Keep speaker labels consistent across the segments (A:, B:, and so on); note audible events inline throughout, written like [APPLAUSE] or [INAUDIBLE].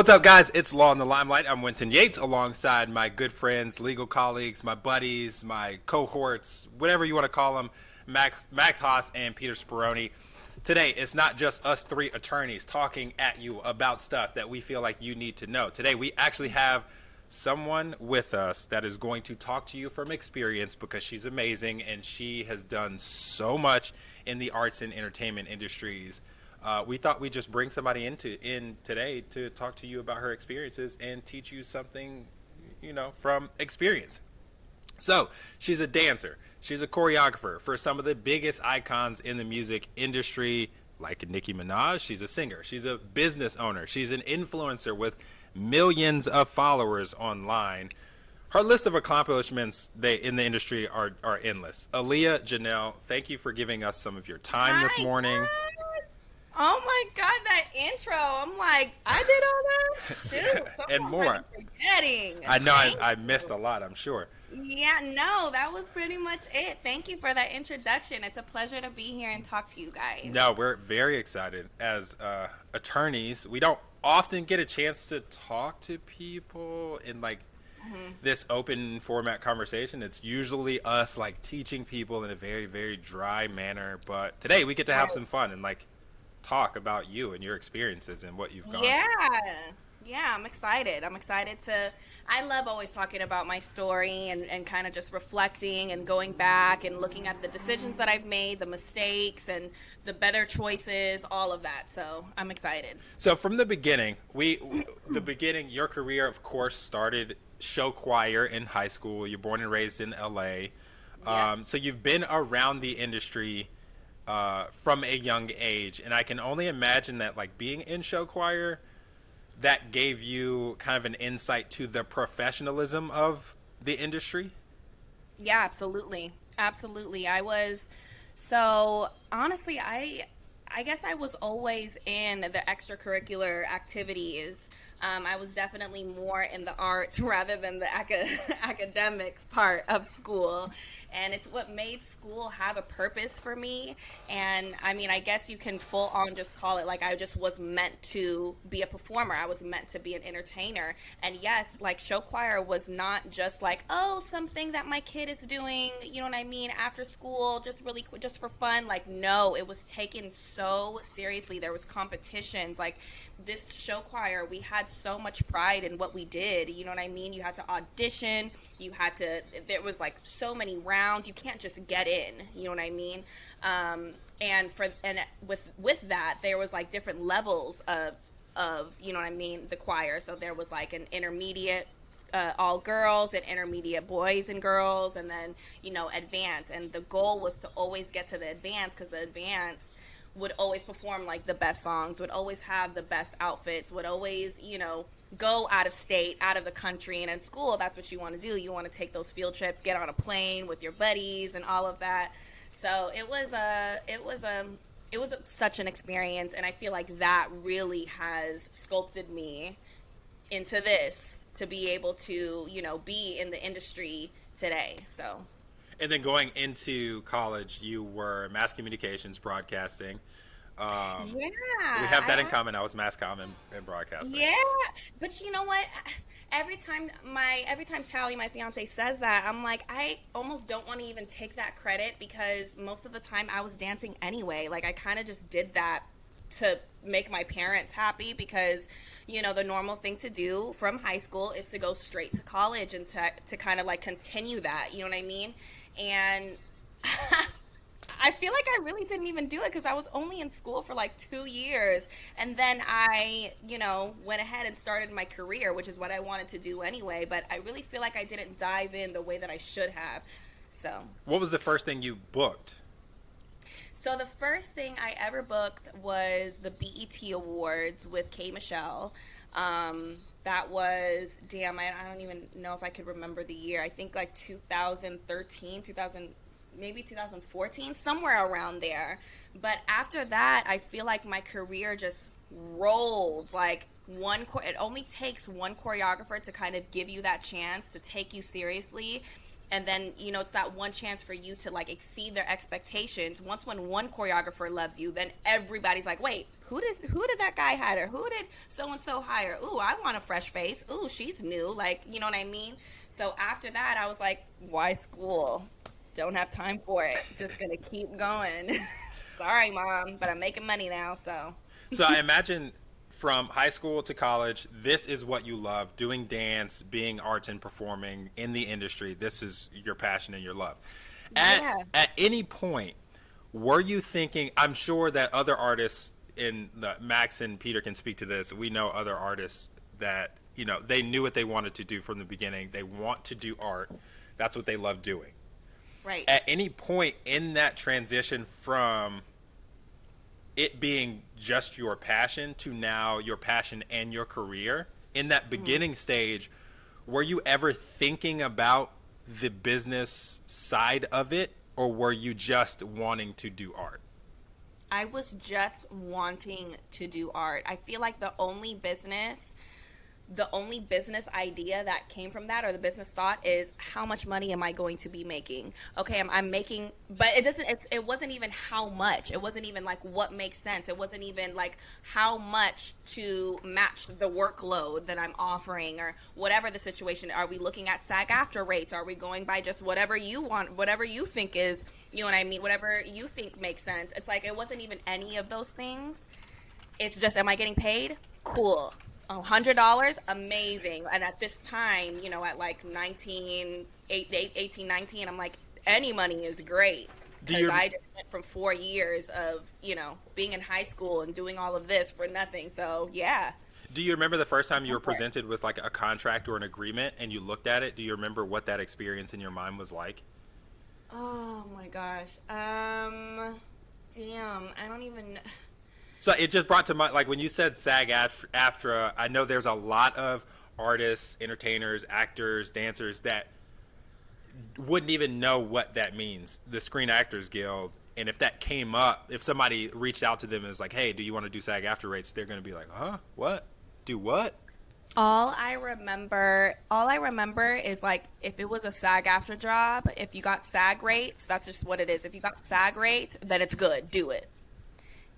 A: What's up, guys? It's Law in the Limelight. I'm Winton Yates alongside my good friends, legal colleagues, my buddies, my cohorts, whatever you want to call them, Max, Max Haas and Peter Speroni. Today, it's not just us three attorneys talking at you about stuff that we feel like you need to know. Today, we actually have someone with us that is going to talk to you from experience because she's amazing and she has done so much in the arts and entertainment industries uh, we thought we'd just bring somebody into in today to talk to you about her experiences and teach you something, you know, from experience. So she's a dancer. She's a choreographer for some of the biggest icons in the music industry, like Nicki Minaj. She's a singer. She's a business owner. She's an influencer with millions of followers online. Her list of accomplishments they, in the industry are, are endless. Aliya Janell, thank you for giving us some of your time Hi, this morning.
B: Oh my god, that intro! I'm like, I did all that. [LAUGHS] Shoot,
A: and more.
B: Forgetting.
A: I know I, I, missed a lot. I'm sure.
B: Yeah, no, that was pretty much it. Thank you for that introduction. It's a pleasure to be here and talk to you guys.
A: No, we're very excited. As uh, attorneys, we don't often get a chance to talk to people in like Mm-hmm. this open format conversation. It's usually us like teaching people in a very, very dry manner. But today we get to have some fun and like talk about you and your experiences and what you've gone
B: yeah through. yeah. I'm excited. I'm excited to i love always talking about my story and, and kind of just reflecting and going back and looking at the decisions that i've made the mistakes and the better choices all of that. So i'm excited.
A: So from the beginning we the beginning your career of course started show choir in high school. You're born and raised in la yeah. um, so you've been around the industry uh, from a young age, and I can only imagine that like being in show choir, that gave you kind of an insight to the professionalism of the industry.
B: Yeah, absolutely, absolutely. I was so honestly, I I guess I was always in the extracurricular activities. Um, I was definitely more in the arts [LAUGHS] rather than the academic [LAUGHS] academics part of school and it's what made school have a purpose for me. And I mean, I guess you can full on just call it like I just was meant to be a performer. I was meant to be an entertainer. And yes, like show choir was not just like, oh, something that my kid is doing, you know what I mean, after school, just really just for fun. Like, no, it was taken so seriously. There was competitions. Like this show choir, we had so much pride in what we did. You know what I mean? You had to audition. You had to. There was like so many rounds. You can't just get in. You know what I mean? Um, and for and with with that, there was like different levels of of you know what I mean the choir. So there was like an intermediate uh, all girls and intermediate boys and girls, and then you know advance And the goal was to always get to the advance because the advance would always perform like the best songs, would always have the best outfits, would always you know go out of state, out of the country, and in school, that's what you want to do. You want to take those field trips, get on a plane with your buddies, and all of that. So it was a, it was a, it was a, such an experience, and I feel like that really has sculpted me into this to be able to, you know, be in the industry today. So.
A: And then going into college, you were mass communications, broadcasting. Um, yeah, we have that I, in common. I was mass comm and, and broadcasting.
B: Yeah, but you know what? Every time my every time Tally, my fiance, says that, I'm like, I almost don't want to even take that credit because most of the time I was dancing anyway. Like I kind of just did that to make my parents happy because you know the normal thing to do from high school is to go straight to college and to to kind of like continue that. You know what I mean? And [LAUGHS] I feel like I really didn't even do it because I was only in school for like two years. And then I, you know, went ahead and started my career, which is what I wanted to do anyway. But I really feel like I didn't dive in the way that I should have. So,
A: what was the first thing you booked?
B: So, the first thing I ever booked was the BET Awards with K Michelle. Um, that was damn I, I, don't even know if i could remember the year i think like 2013 2000 maybe 2014, somewhere around there. But after that, I feel like my career just rolled like one it only takes one choreographer to kind of give you that chance to take you seriously and then you know it's that one chance for you to like exceed their expectations once when one choreographer loves you then everybody's like wait who did who did that guy hire? Who did so and so hire? Ooh, I want a fresh face. Ooh, she's new. Like, you know what I mean? So after that, I was like, why school? Don't have time for it. Just gonna keep going. [LAUGHS] Sorry, mom, but I'm making money now, so.
A: so I imagine from high school to college, this is what you love doing dance, being arts and performing in the industry. This is your passion and your love. At,
B: Yeah.
A: at any point, were you thinking? I'm sure that other artists in the Max and Peter can speak to this. We know other artists that you know they knew what they wanted to do from the beginning. They want to do art. That's what they love doing.
B: Right.
A: At any point in that transition from it being just your passion to now your passion and your career, in that mm-hmm. beginning stage, were you ever thinking about the business side of it, or were you just wanting to do art?
B: I was just wanting to do art. I feel like the only business, the only business idea that came from that or the business thought is how much money am I going to be making? Okay, I'm, I'm making, but it doesn't, it, it wasn't even how much. It wasn't even like what makes sense. It wasn't even like how much to match the workload that I'm offering or whatever the situation. Are we looking at SAG AFTRA rates? Are we going by just whatever you want, whatever you think is, you know what I mean? Whatever you think makes sense. It's like it wasn't even any of those things it's just am i getting paid cool hundred dollars? Amazing. And at this time you know at like 19 eight- eight- 18 19 i'm like any money is great. Because
A: you-
B: i just went from four years of you know being in high school and doing all of this for nothing. So yeah.
A: Do you remember the first time you were presented with like a contract or an agreement and you looked at it? Do you remember what that experience in your mind was like?
B: oh my gosh. Um damn. I don't even
A: So it just brought to mind, like when you said SAG af- AFTRA, I know there's a lot of artists, entertainers, actors, dancers that wouldn't even know what that means. The Screen Actors Guild. And if that came up, if somebody reached out to them and was like, hey, do you want to do SAG AFTRA rates? They're going to be like, huh? What? Do what?
B: All I remember, all I remember is like if it was a SAG AFTRA job, if you got SAG rates, that's just what it is. If you got SAG rates, then it's good. Do it.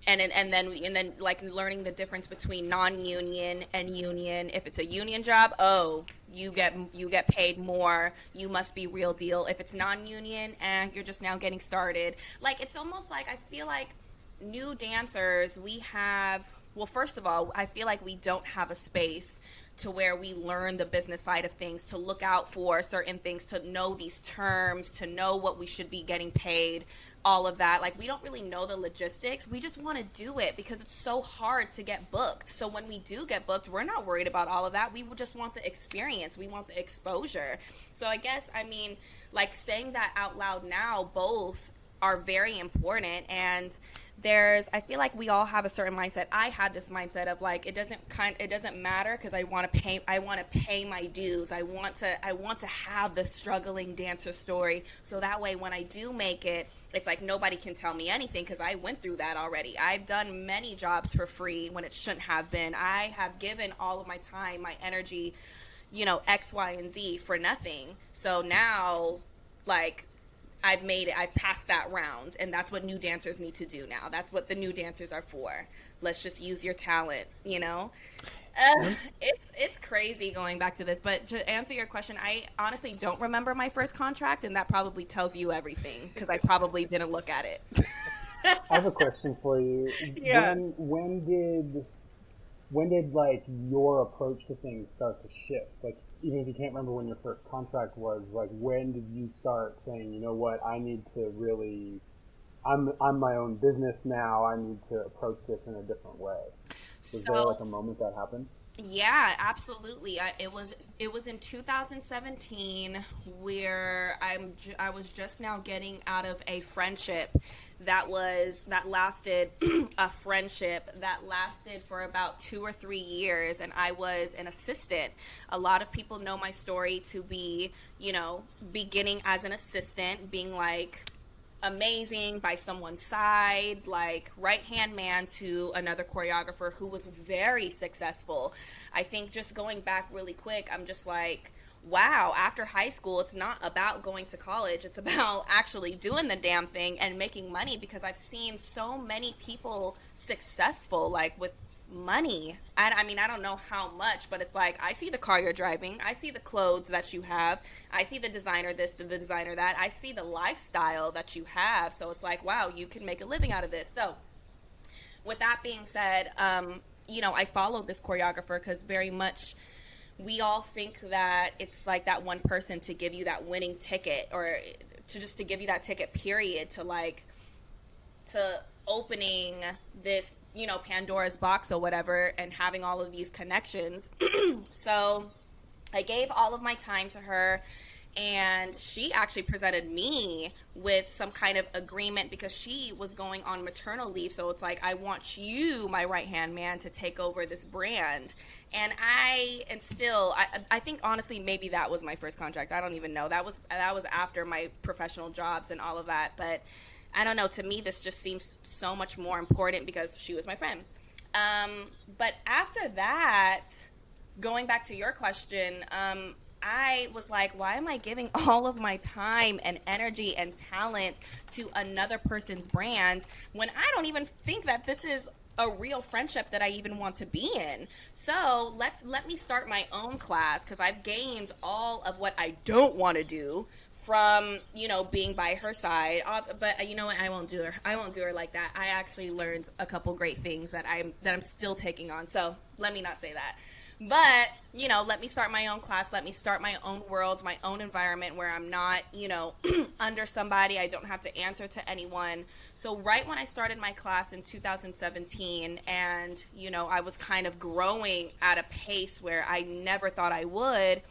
B: And then, and then and then like learning the difference between non-union and union. If it's a union job, oh, you get you get paid more. You must be real deal. If it's non-union, and you're just now getting started. Like it's almost like I feel like new dancers we have well first of all i feel like we don't have a space to where we learn the business side of things to look out for certain things to know these terms to know what we should be getting paid all of that. Like we don't really know the logistics. We just want to do it because it's so hard to get booked. So when we do get booked we're not worried about all of that. We just want the experience. We want the exposure. So i guess i mean like saying that out loud now both are very important. And there's i feel like we all have a certain mindset. I had this mindset of like it doesn't kind it doesn't matter because i want to pay i want to pay my dues. I want to i want to have the struggling dancer story. So that way when i do make it it's like nobody can tell me anything because i went through that already. I've done many jobs for free when it shouldn't have been. I have given all of my time my energy you know x y and z for nothing. So now like I've made it. I've passed that round, and that's what new dancers need to do now. That's what the new dancers are for. Let's just use your talent, you know. Uh, it's it's crazy going back to this, but to answer your question, I honestly don't remember my first contract, and that probably tells you everything because I probably didn't look at it. [LAUGHS]
C: I have a question for you.
B: Yeah.
C: When when did when did like your approach to things start to shift? Like even if you can't remember when your first contract was, like when did you start saying, you know what, I need to really I'm I'm my own business now. I need to approach this in a different way. Was there like a moment that happened?
B: Yeah, absolutely. I, it was it was in 2017 where I'm ju- I was just now getting out of a friendship that was that lasted [CLEARS THROAT] a friendship that lasted for about 2 or 3 years and I was an assistant. A lot of people know my story to be, you know, beginning as an assistant, being like amazing by someone's side, like right hand man to another choreographer who was very successful. I think just going back really quick, I'm just like, wow, after high school, it's not about going to college. It's about [LAUGHS] actually doing the damn thing and making money because I've seen so many people successful, like with money. I, I mean, I don't know how much, but it's like I see the car you're driving, I see the clothes that you have, I see the designer this, the, designer that, I see the lifestyle that you have. So it's like, wow, you can make a living out of this. So, with that being said, um, you know, I followed this choreographer because very much we all think that it's like that one person to give you that winning ticket or to just to give you that ticket period to like to opening this you know pandora's box or whatever and having all of these connections. [CLEARS THROAT] So i gave all of my time to her and she actually presented me with some kind of agreement because she was going on maternal leave. So it's like i want you my right hand man to take over this brand. And i and still I, I think honestly maybe that was my first contract. I don't even know. That was that was after my professional jobs and all of that. But i don't know to me this just seems so much more important because she was my friend um, but after that going back to your question um, I was like, why am I giving [LAUGHS] all of my time and energy and talent to another person's brand when I don't even think that this is a real friendship that I even want to be in. So let's let me start my own class because I've gained all of what I don't want to do from you know being by her side. Uh, but uh, you know what? I won't do her. I won't do her like that. I actually learned a couple great things that I'm that I'm still taking on. So let me not say that. But, you know, let me start my own class. Let me start my own world, my own environment where I'm not, you know, [CLEARS THROAT] under somebody. I don't have to answer to anyone. So, right when I started my class in 2017, and, you know, I was kind of growing at a pace where I never thought I would,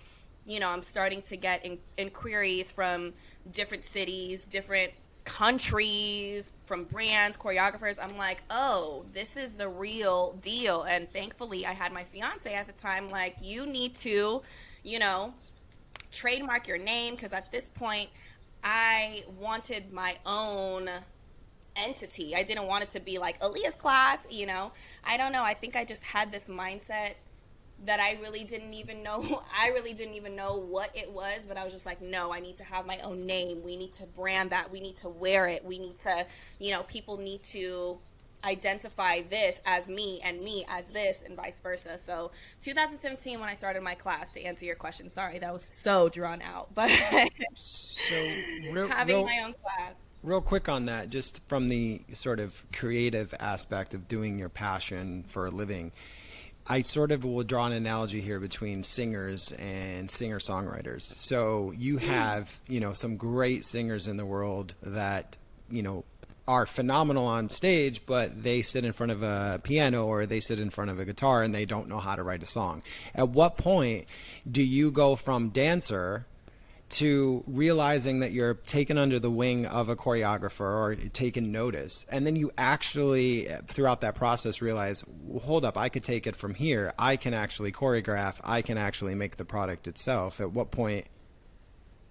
B: you know, I'm starting to get in- inquiries from different cities, different countries, from brands, choreographers. I'm like, oh, this is the real deal. And thankfully, I had my fiance at the time, like, you need to, you know, trademark your name because at this point, I wanted my own entity. I didn't want it to be like Aliya's class, you know. I don't know. I think I just had this mindset that I really didn't even know. [LAUGHS] I really didn't even know what it was, but I was just like, no, I need to have my own name. We need to brand that. We need to wear it. We need to, you know, people need to identify this as me and me as this and vice versa. So 2017 when I started my class to answer your question. Sorry, that was so drawn out. [LAUGHS] But so real, having real, my own class.
D: Real quick on that, just from the sort of creative aspect of doing your passion for a living I sort of will draw an analogy here between singers and singer songwriters. So you hmm. have, you know, some great singers in the world that, you know, are phenomenal on stage, but they sit in front of a piano or they sit in front of a guitar and they don't know how to write a song. At what point do you go from dancer to realizing that you're taken under the wing of a choreographer or taken notice. And then you actually throughout that process realize hold up i could take it from here. I can actually choreograph. I can actually make the product itself. At what point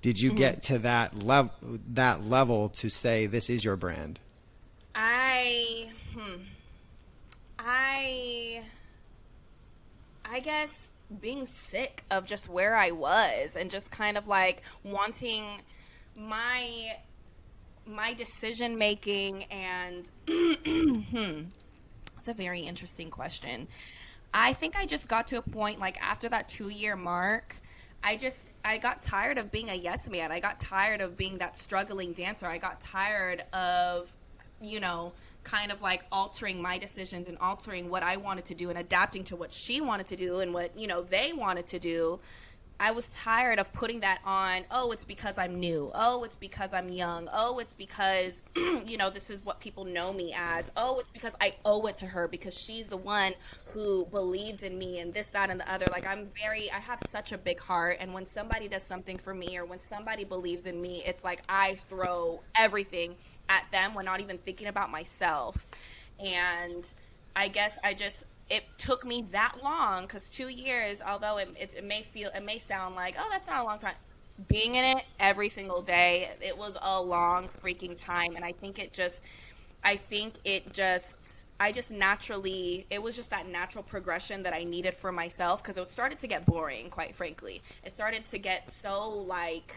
D: did you mm-hmm. get to that level that level to say this is your brand
B: i hmm, i i guess being sick of just where I was and just kind of like wanting my my decision making and [CLEARS THROAT] hmm, it's a very interesting question. I think I just got to a point like after that 2 year mark, I just I got tired of being a yes man. I got tired of being that struggling dancer. I got tired of you know kind of like altering my decisions and altering what I wanted to do and adapting to what she wanted to do and what, you know, they wanted to do. I was tired of putting that on, oh, it's because I'm new. Oh, it's because I'm young. Oh, it's because, [CLEARS THROAT] you know, this is what people know me as. Oh, it's because I owe it to her because she's the one who believed in me and this, that, and the other. Like, I'm very, I have such a big heart. And when somebody does something for me or when somebody believes in me, it's like I throw everything at them when not even thinking about myself. And I guess I just it took me that long because two years, although it, it, it, may feel it may sound like oh that's not a long time, being in it every single day, it was a long freaking time, and I think it just, I think it just I just naturally, it was just that natural progression that I needed for myself because it started to get boring, quite frankly. It started to get so like,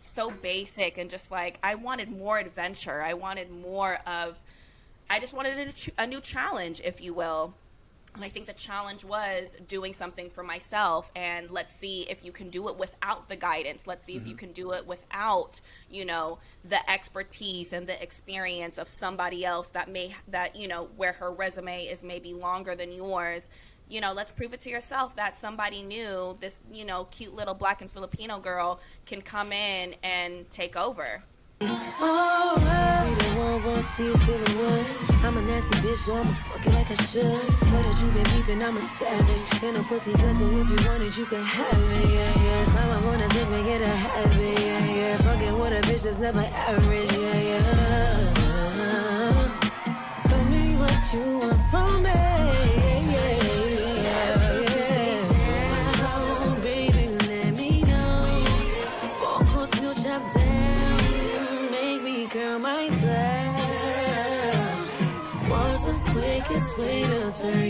B: so basic and just like, I wanted more adventure. I wanted more of, I just wanted a, a new challenge, if you will. And I think the challenge was doing something for myself and let's see if you can do it without the guidance. Let's see mm-hmm. if you mm-hmm. can do it without, you know, the expertise and the experience of somebody else that may that, you know, where her resume is maybe longer than yours. You know, let's prove it to yourself that somebody new, this, you know, cute little black and Filipino girl can come in and take over. I'm a nasty bitch, so I'ma like I should. That you been peeping, I'm a savage. And a pussy good, so if you want it, you can have it, yeah, yeah. Climb up on the dick, make it a habit, yeah, yeah. Fucking with a bitch that's never average, yeah, yeah. Tell me what you want from me. Way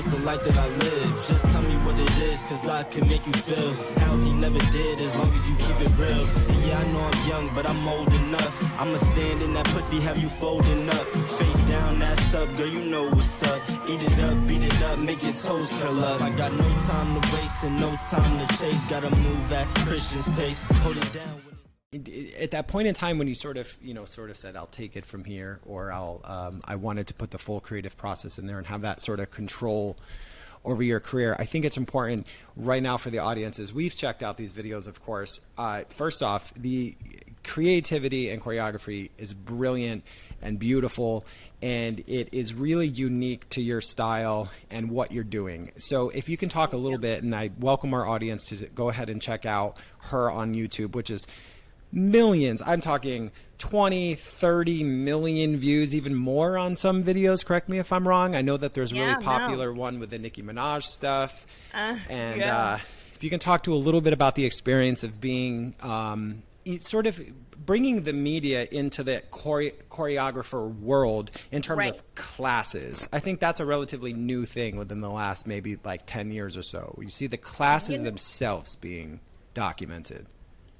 B: just the life that I live? Just tell me what it is, cause I can make you feel how he never did as long as you keep it real. And yeah, I know I'm young, but I'm old enough. I'ma stand in that pussy, have you folding up. Face down, ass up, girl, you know what's up. Eat it up, beat it up, make your toes curl up. I got no time to waste and no time to chase. Gotta move at Christian's pace, hold it down at that point in time when you sort of you know sort of said I'll take it from here or I'll um, I wanted to put the full creative process in there and have that sort of control over your career I think it's important right now for the audiences we've checked out these videos of course uh, first off the creativity and choreography is brilliant and beautiful and it is really unique to your style and what you're doing. So if you can talk a little bit, and I welcome our audience to go ahead and check out her on YouTube, which is millions. I'm talking 20, 30 million views, even more on some videos. Correct me if I'm wrong. I know that there's a yeah, really popular no. one with the Nicki Minaj stuff. Uh, and yeah. uh, if you can talk to a little bit about the experience of being um, sort of bringing the media into the chore- choreographer world in terms right. of classes. I think that's a relatively new thing within the last maybe like 10 years or so. You see the classes you know, themselves being documented.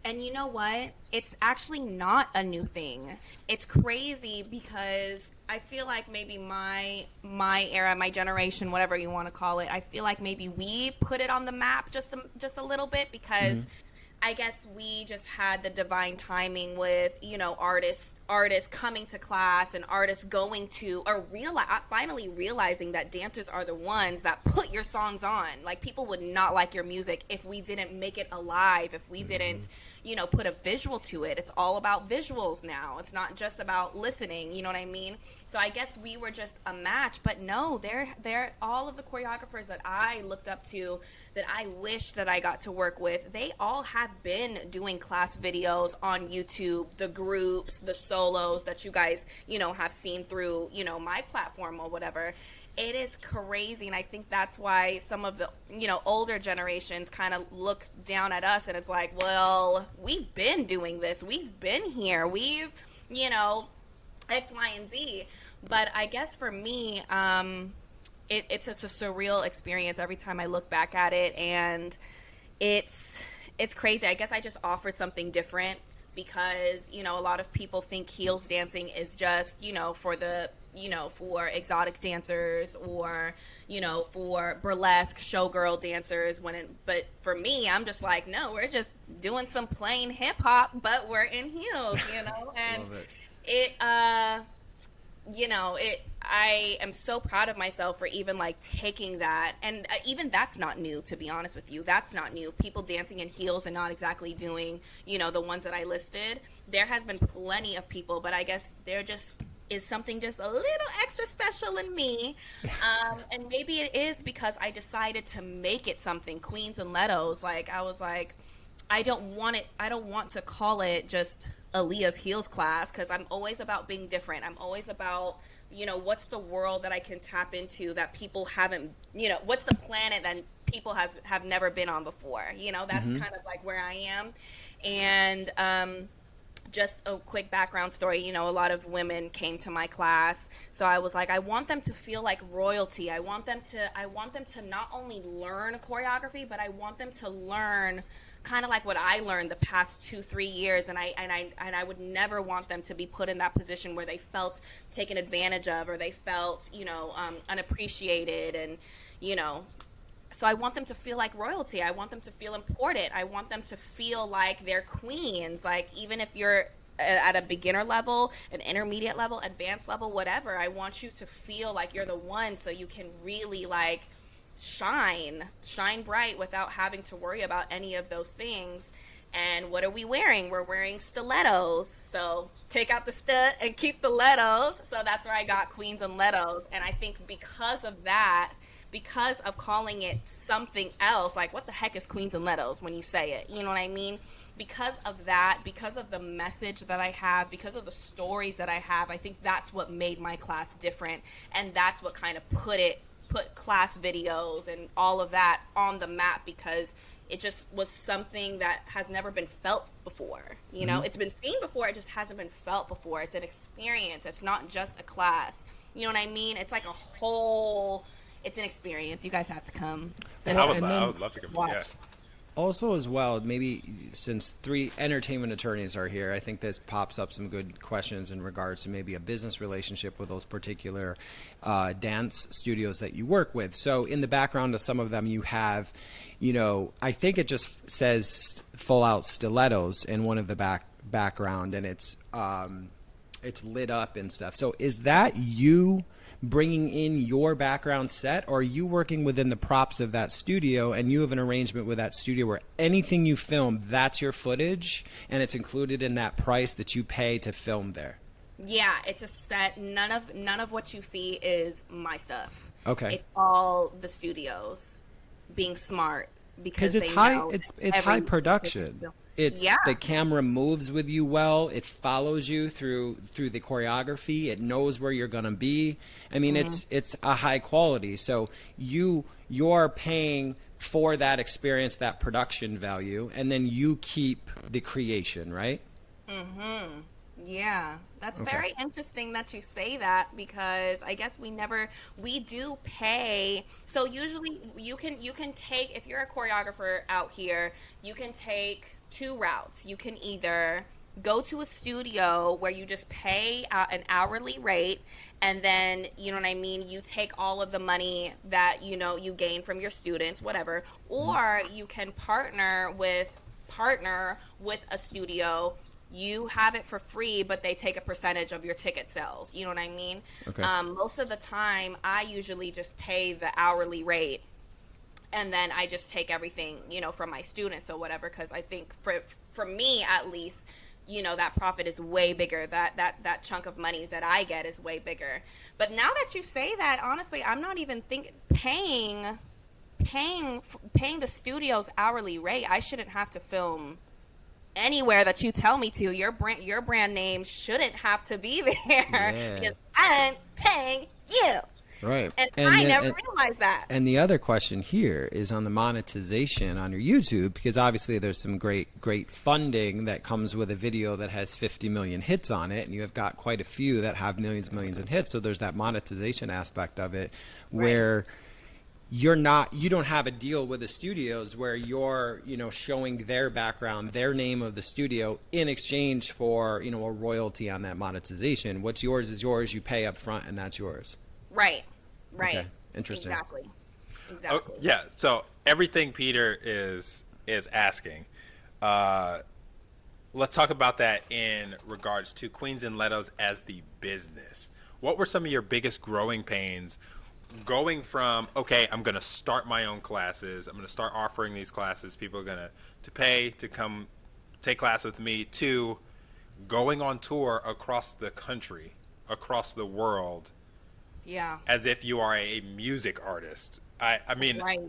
B: And you know what? It's actually not a new thing. It's crazy because I feel like maybe my my era, my generation, whatever you want to call it, I feel like maybe we put it on the map just a, just a little bit because mm-hmm. I guess we just had the divine timing with, you know, artists artists coming to class and artists going to or realize finally realizing that dancers are the ones that put your songs on. Like people would not like your music if we didn't make it alive, if we mm-hmm. didn't, you know, put a visual to it. It's all about visuals now. It's not just about listening, you know what I mean? So I guess we were just a match, but no, they're they're all of the choreographers that I looked up to that I wish that I got to work with. They all have been doing class videos on YouTube, the groups, the solos that you guys, you know, have seen through, you know, my platform or whatever. It is crazy and I think that's why some of the, you know, older generations kind of look down at us and it's like, well, we've been doing this. We've been here. We've, you know, X, Y, and Z. But I guess for me, um, it, it's just a surreal experience every time I look back at it, and it's it's crazy. I guess I just offered something different because you know a lot of people think heels dancing is just you know for the you know for exotic dancers or you know for burlesque showgirl dancers when it but for me i'm just like no we're just doing some plain hip hop but we're in heels you know [LAUGHS] and it. it uh you know it I am so proud of myself for even like taking that. And uh, even that's not new, to be honest with you. That's not new. People dancing in heels and not exactly doing, you know, the ones that I listed. There has been plenty of people, but I guess there just is something just a little extra special in me. [LAUGHS] Um, and maybe it is because I decided to make it something. Queens and Letos. Like, I was like, I don't want it. I don't want to call it just Aliya's heels class because I'm always about being different. I'm always about you know what's the world that I can tap into that people haven't. You know what's the planet that people has have never been on before. You know that's kind of like where I am, and um, just a quick background story you know a lot of women came to my class so i was like i want them to feel like royalty i want them to i want them to not only learn choreography but i want them to learn kind of like what i learned the past two three years and i and i and i would never want them to be put in that position where they felt taken advantage of or they felt you know um, unappreciated and you know so I want them to feel like royalty. I want them to feel important. I want them to feel like they're queens. Like even if you're at a beginner level, an intermediate level, advanced level, whatever, I want you to feel like you're the one so you can really like shine, shine bright without having to worry about any of those things. And what are we wearing? We're wearing stilettos. So take out the stud and keep the lettos. So that's where I got queens and lettos. And I think because of that, because of calling it something else, like what the heck is Queens and Letos when you say it? You know what I mean? Because of that, because of the message that I have, because of the stories that I have, I think that's what made my class different. And that's what kind of put it, put class videos and all of that on the map because it just was something that has never been felt before. You know, mm-hmm. it's been seen before, it just hasn't been felt before. It's an experience, it's not just a class. You know what I mean? It's like a whole it's an experience. You guys have to come.
A: And, I, would, I would love to come. Watch. Yeah.
D: Also, as well, maybe since three entertainment attorneys are here, I think this pops up some good questions in regards to maybe a business relationship with those particular uh, dance studios that you work with. So, in the background of some of them, you have, you know, I think it just says full out stilettos in one of the back background, and it's um, it's lit up and stuff. So, is that you? Bringing in your background set, or are you working within the props of that studio and you have an arrangement with that studio where anything you film, that's your footage and it's included in that price that you pay to film there?
B: Yeah, it's a set. None of none of what you see is my stuff.
D: Okay.
B: It's all the studios being smart because
D: it's high it's it's high production. It's
B: yeah.
D: the camera moves with you well. It follows you through through the choreography. It knows where you're gonna be. I mean, mm-hmm. it's it's a high quality. So you you're paying for that experience, that production value, and then you keep the creation, right?
B: Mm-hmm. Yeah, that's okay. very interesting that you say that because I guess we never we do pay. So usually you can you can take if you're a choreographer out here, you can take two routes. You can either go to a studio where you just pay uh, an hourly rate and then you know what i mean you take all of the money that you know you gain from your students whatever or you can partner with partner with a studio you have it for free but they take a percentage of your ticket sales you know what i mean
D: okay.
B: um, most of the time i usually just pay the hourly rate and then I just take everything, you know, from my students or whatever because I think for for me at least, you know, that profit is way bigger. That that that chunk of money that I get is way bigger. But now that you say that, honestly, I'm not even think paying paying paying the studio's hourly rate. I shouldn't have to film anywhere that you tell me to. Your brand your brand name shouldn't have to be [LAUGHS] there yeah. because I'm paying you.
D: Right.
B: And, and I never and, realized that.
D: And the other question here is on the monetization on your YouTube, because obviously there's some great, great funding that comes with a video that has 50 million hits on it, and you have got quite a few that have millions, millions of hits. So there's that monetization aspect of it where. Right. You're not. You don't have a deal with the studios where you're, you know, showing their background, their name of the studio in exchange for, you know, a royalty on that monetization. What's yours is yours. You pay up front, and that's yours.
B: Right. Right. Okay.
D: Interesting.
B: Exactly.
A: Oh, exactly. Oh, yeah. So everything Peter is is asking. Uh, let's talk about that in regards to Queens and Letos as the business. What were some of your biggest growing pains going from okay, I'm going to start my own classes. I'm going to start offering these classes. People are going to to pay to come take class with me to going on tour across the country, across the world
B: yeah.
A: As if you are a music artist. I, I mean,
B: right.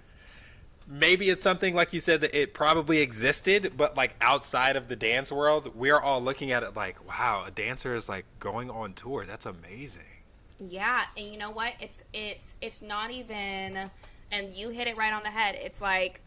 A: maybe it's something like you said that it probably existed, but like outside of the dance world, we're all looking at it like, wow, a dancer is like going on tour. That's amazing.
B: Yeah, and you know what? It's it's it's not even and you hit it right on the head. It's like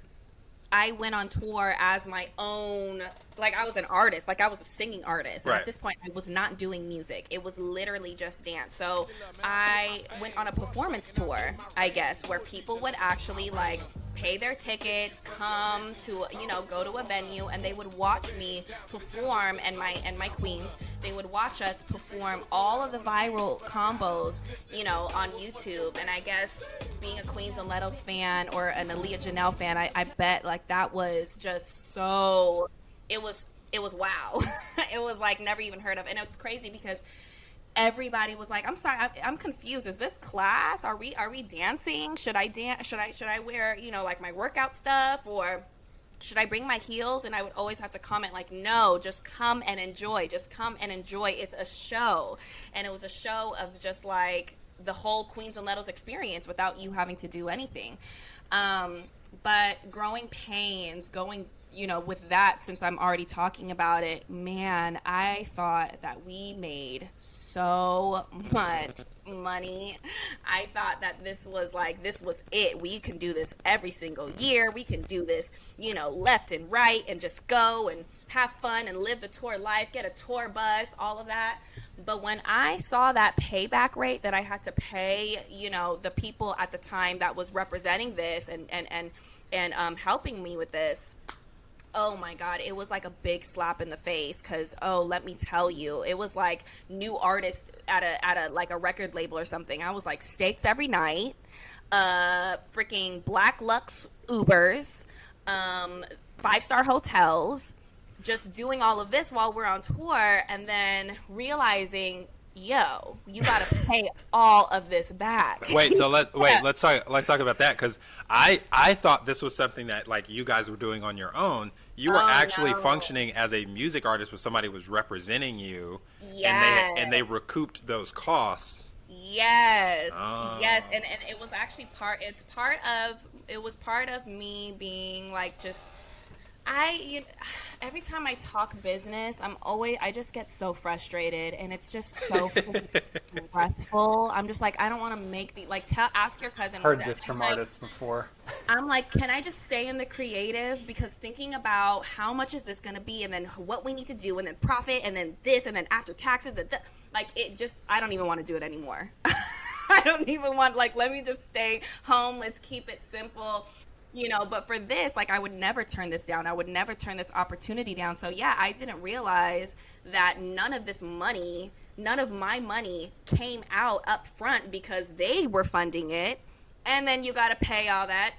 B: I went on tour as my own like I was an artist, like I was a singing artist.
A: Right.
B: at this point I was not doing music. It was literally just dance. So I went on a performance tour, I guess, where people would actually like pay their tickets, come to you know, go to a venue and they would watch me perform and my and my queens, they would watch us perform all of the viral combos, you know, on YouTube. And I guess being a Queens and Letos fan or an Aliya Janell fan, I, I bet like that was just so it was it was wow. [LAUGHS] it was like never even heard of. And it's crazy because everybody was like, "I'm sorry, I'm, I'm confused. Is this class? Are we are we dancing? Should I dance? Should I should I wear you know like my workout stuff or?" Should I bring my heels? And I would always have to comment like, "No, just come and enjoy. Just come and enjoy. It's a show." And it was a show of just like the whole Queens and Letos experience without you having to do anything. Um, but growing pains, going you know, with that, since I'm already talking about it, man, I thought that we made so much money. I thought that this was like, this was it. We can do this every single year. We can do this, you know, left and right and just go and have fun and live the tour life, get a tour bus, all of that. But when I saw that payback rate that I had to pay, you know, the people at the time that was representing this and, and, and, and um, helping me with this, oh my god it was like a big slap in the face because oh let me tell you it was like new artists at a at a like a record label or something i was like steaks every night uh freaking black lux ubers um five star hotels just doing all of this while we're on tour and then realizing yo you gotta [LAUGHS] pay all of this back
A: Wait, so let [LAUGHS] wait, let's talk let's talk about that cuz I I thought this was something that like you guys were doing on your own. You were
B: Oh,
A: actually
B: no.
A: functioning as a music artist where somebody was representing you and they and they recouped those costs.
B: Yes.
A: Oh.
B: Yes, ah. and and it was actually part it's part of it was part of me being like just I you [SIGHS] every time I talk business, I'm always I just get so frustrated and it's just so [LAUGHS] stressful. I'm just like I don't want to make the like tell ask your cousin
E: Heard this from
B: like,
E: artists before.
B: I'm like, can I just stay in the creative? Because thinking about how much is this going to be, and then what we need to do, and then profit, and then this, and then after taxes, the- like it just, I don't even want to do it anymore. [LAUGHS] I don't even want, like, let me just stay home. Let's keep it simple. You know, but for this, like, I would never turn this down. I would never turn this opportunity down. So, yeah, I didn't realize that none of this money, none of my money came out up front because they were funding it and then you got to pay all that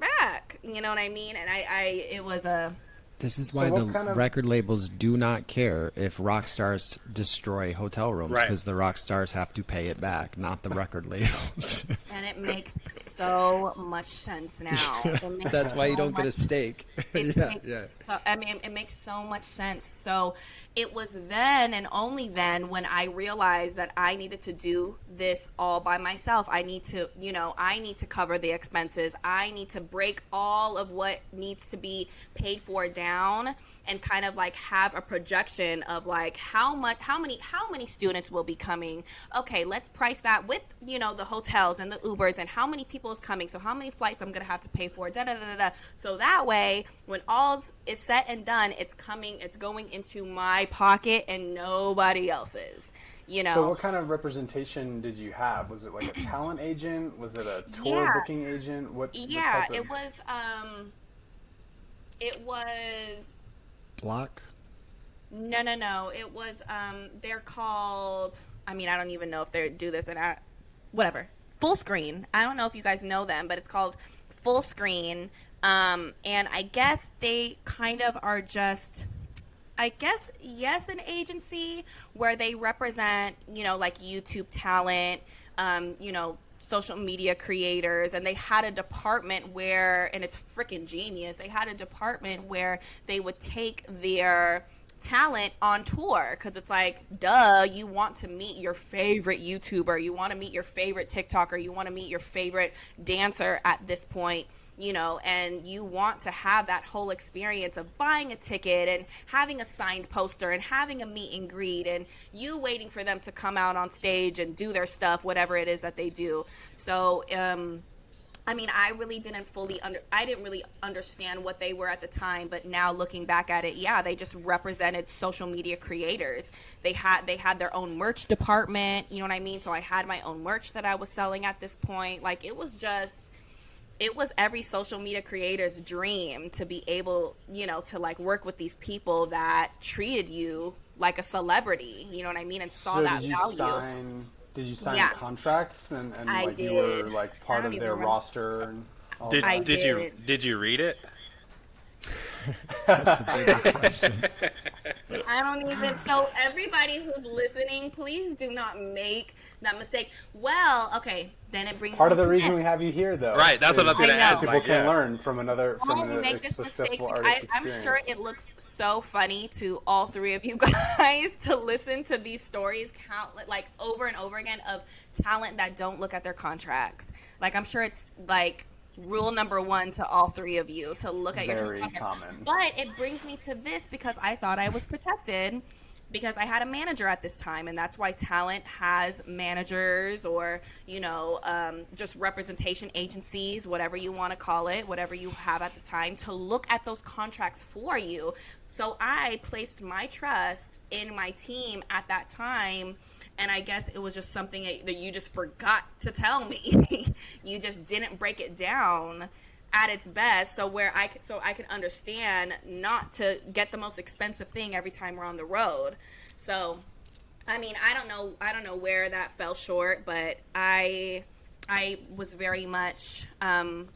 B: back. You know what I mean? And I, I it was a
D: This is why
E: what
D: the
E: kind of-
D: record labels do not care if rock stars destroy hotel rooms
A: Right.
D: because the rock stars have to pay it back, not the record [LAUGHS] labels. [LAUGHS]
B: and it makes so much sense now. [LAUGHS] It makes
D: That's why you don't get a
B: much
D: steak. Yeah, yeah.
B: So, I mean, it makes so much sense. So it was then and only then when I realized that I needed to do this all by myself. I need to, you know, I need to cover the expenses. I need to break all of what needs to be paid for down and kind of like have a projection of like how much, how many, how many students will be coming. Okay, let's price that with, you know, the hotels and the Ubers and how many people is coming. So how many flights I'm going to have to pay for. Da da da da da. So that way, when all is set and done, it's coming, it's going into my pocket and nobody else's. You know.
E: So, what kind of representation did you have? Was it like a talent agent? Was it a tour
B: Yeah.
E: booking agent? What? what
B: yeah,
E: type of-
B: it was. Um, it was
D: Block.
B: No, no, no. It was um they're called I mean, I don't even know if they do this and I whatever. Fullscreen. I don't know if you guys know them, but it's called Fullscreen. Um and I guess they kind of are just I guess yes, an agency where they represent, you know, like YouTube talent, um, you know, social media creators, and they had a department where, and it's freaking genius. They had a department where they would take their talent on tour because it's like, duh, you want to meet your favorite YouTuber, you want to meet your favorite TikToker, you want to meet your favorite dancer at this point you know, and you want to have that whole experience of buying a ticket and having a signed poster and having a meet and greet and you waiting for them to come out on stage and do their stuff, whatever it is that they do. So, um, I mean, I really didn't fully under I didn't really understand what they were at the time, but now looking back at it, yeah, they just represented social media creators. They had they had their own merch department, you know what I mean? So I had my own merch that I was selling at this point. Like it was just it was every social media creator's dream to be able, you know, to like work with these people that treated you like a celebrity, you know what I mean, and saw
E: so
B: that
E: did you
B: value.
E: sign? Did you sign
B: Yeah.
E: contracts and, and
B: I
E: like you were like part of their
B: remember.
E: roster? And all
A: Did,
E: that?
B: I
A: did you
B: did.
A: did you read it?
D: That's the big [LAUGHS] question.
B: I don't even. So everybody who's listening, please do not make that mistake. Well, okay, then it brings
E: Part of the
B: to
E: reason
B: next.
E: we have you here, though,
A: Right, that's what I was
E: is
B: gonna
E: so
B: ask,
E: People
A: like,
E: can
A: yeah.
E: learn from another from
B: Don't make this mistake.
E: successful
B: I,
E: artist
B: I'm sure it looks so funny to all three of you [LAUGHS] guys to listen to these stories count like over and over again of talent that don't look at their contracts. Like I'm sure it's like rule number one to all three of you to look at
E: Very
B: your
E: common.
B: But it brings me to this because I thought I was protected because I had a manager at this time, and that's why talent has managers or you know um, just representation agencies, whatever you want to call it, whatever you have at the time, to look at those contracts for you. So I placed my trust in my team at that time. And I guess it was just something that- you just forgot to tell me. [LAUGHS] you just didn't break it down at its best so where i so i can understand not to get the most expensive thing every time we're on the road so i mean i don't know i don't know where that fell short but i i was very much um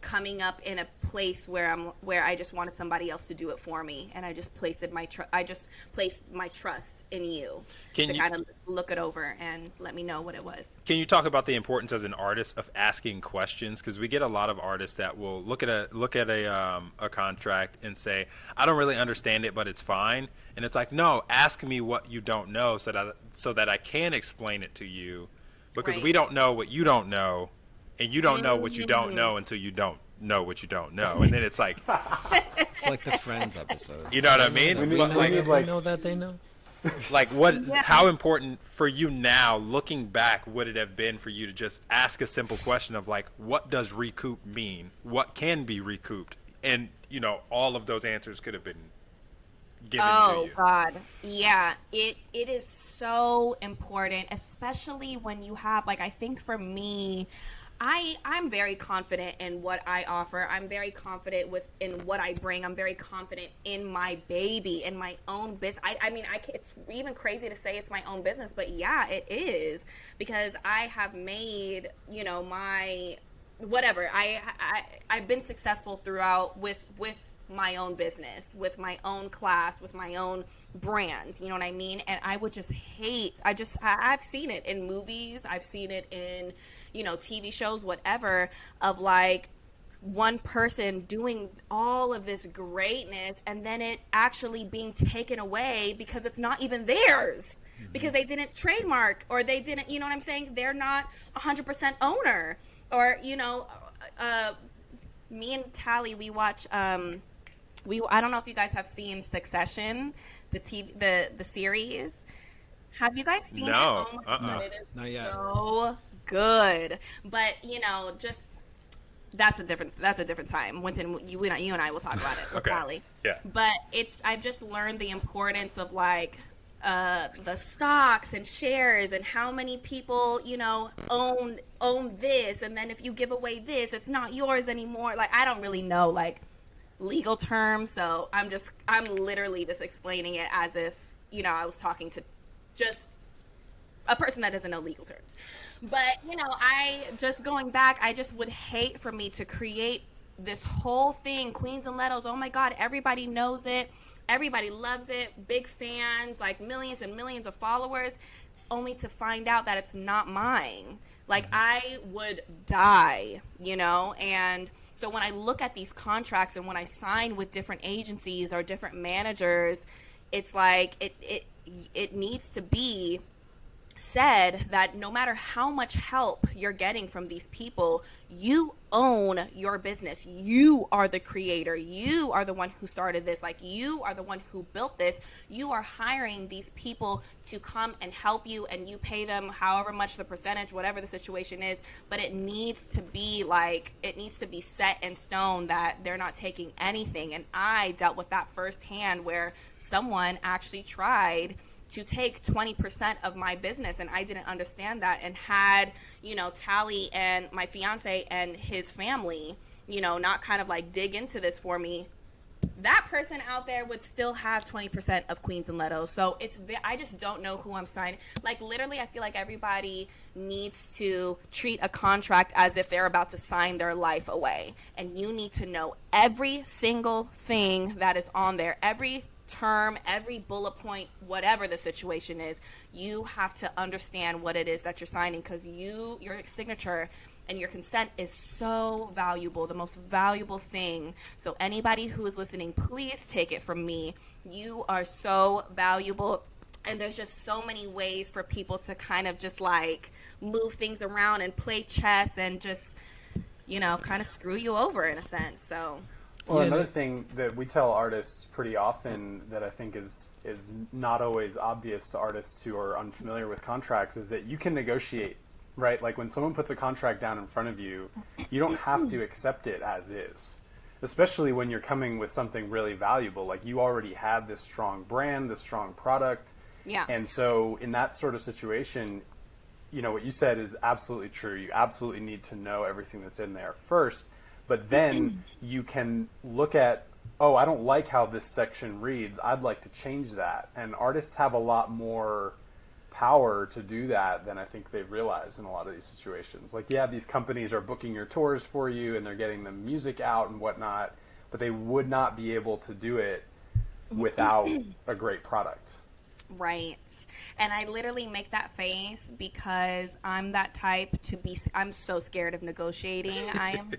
B: coming up in a place where i'm where i just wanted somebody else to do it for me and i just placed my tr- i just placed my trust in you
A: Can
B: to
A: you-
B: kind of look it over and let me know what it was
A: Can you talk about the importance as an artist of asking questions? Because we get a lot of artists that will look at a look at a um, a contract and say, "I don't really understand it, but it's fine." And it's like, no, ask me what you don't know, so that so that I can explain it to you, because
B: Right.
A: we don't know what you don't know, and you don't know what you don't know until you don't know what you don't know, and then it's like, [LAUGHS]
D: It's like the Friends episode.
A: you know what I mean?
E: We need-
A: But,
E: we
A: like,
E: need, like-
D: know that they know.
A: like what [LAUGHS]
B: Yeah.
A: how important for you now looking back would it have been for you to just ask a simple question of like what does recoup mean what can be recouped and you know all of those answers could have been given to
B: Oh God, yeah. It it is so important, especially when you have like I think for me, I I'm very confident in what I offer. I'm very confident with in what I bring. I'm very confident in my baby, in my own business. I, I mean, I it's even crazy to say it's my own business, but yeah, it is because I have made you know my whatever. I I I've been successful throughout with with my own business, with my own class, with my own brand. You know what I mean? And I would just hate. I just I, I've seen it in movies. I've seen it in you know TV shows, whatever. Of like one person doing all of this greatness and then it actually being taken away because it's not even theirs because they didn't trademark or they didn't you know what i'm saying they're not 100% owner or you know uh, me and tally we watch um we i don't know if you guys have seen succession the tv the the series have you guys seen
A: No,
B: it? Oh my
A: uh-uh.
B: God, it is
D: Not yet.
B: so good. But you know, just that's a different that's a different time. Winston, you and I, you and I will talk about it [LAUGHS]
A: Okay.
B: Callie.
A: Yeah.
B: But it's I've just learned the importance of like uh, the stocks and shares and how many people you know own own this, and then if you give away this, it's not yours anymore. Like I don't really know like legal terms, so I'm just I'm literally just explaining it as if you know I was talking to just a person that doesn't know legal terms. But, you know, I just going back, I just would hate for me to create this whole thing, Queens and Letos. Oh my God, everybody knows it. Everybody loves it. Big fans, like millions and millions of followers, only to find out that it's not mine. Like, mm-hmm. I would die, you know? And so when I look at these contracts and when I sign with different agencies or different managers, it's like it, it, it needs to be said that no matter how much help you're getting from these people, you own your business. You are the creator. You are the one who started this. Like, you are the one who built this. You are hiring these people to come and help you, and you pay them however much the percentage, whatever the situation is. But it needs to be like, it needs to be set in stone that they're not taking anything. And I dealt with that firsthand where someone actually tried to take 20% of my business and I didn't understand that and had, you know, Tally and my fiance and his family, you know, not kind of like dig into this for me, that person out there would still have 20% of Queens and Letos. So it's I just don't know who I'm signing. Like literally I feel like everybody needs to treat a contract as if they're about to sign their life away. And you need to know every single thing that is on there. Every term, every bullet point, whatever the situation is, you have to understand what it is that you're signing because you, your signature and your consent is so valuable, the most valuable thing. So, anybody who is listening, please take it from me. You are so valuable. And there's just so many ways for people to kind of just like move things around and play chess and just, you know, kind of screw you over in a sense. So,
E: well, another thing that we tell artists pretty often that I think is is not always obvious to artists who are unfamiliar with contracts is that you can negotiate, right? Like when someone puts a contract down in front of you, you don't have to accept it as is. Especially when you're coming with something really valuable, like you already have this strong brand, this strong product.
B: Yeah.
E: And so in that sort of situation, you know, what you said is absolutely true. You absolutely need to know everything that's in there first but then you can look at, oh, I don't like how this section reads. I'd like to change that. And artists have a lot more power to do that than I think they realize in a lot of these situations. Like, yeah, these companies are booking your tours for you and they're getting the music out and whatnot, but they would not be able to do it without a great product.
B: Right. And I literally make that face because I'm that type to be, I'm so scared of negotiating. I am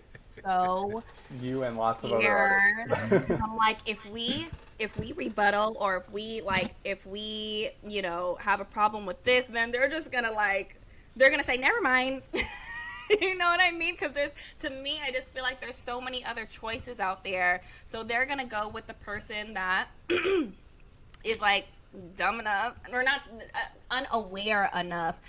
B: so [LAUGHS]
E: you and lots of other artists.
B: I'm like, if we if we rebuttal or if we like if we you know have a problem with this, then they're just gonna like they're gonna say never mind. [LAUGHS] you know what I mean? Because there's to me, I just feel like there's so many other choices out there. So they're gonna go with the person that [CLEARS THROAT] is like dumb enough or not uh, unaware enough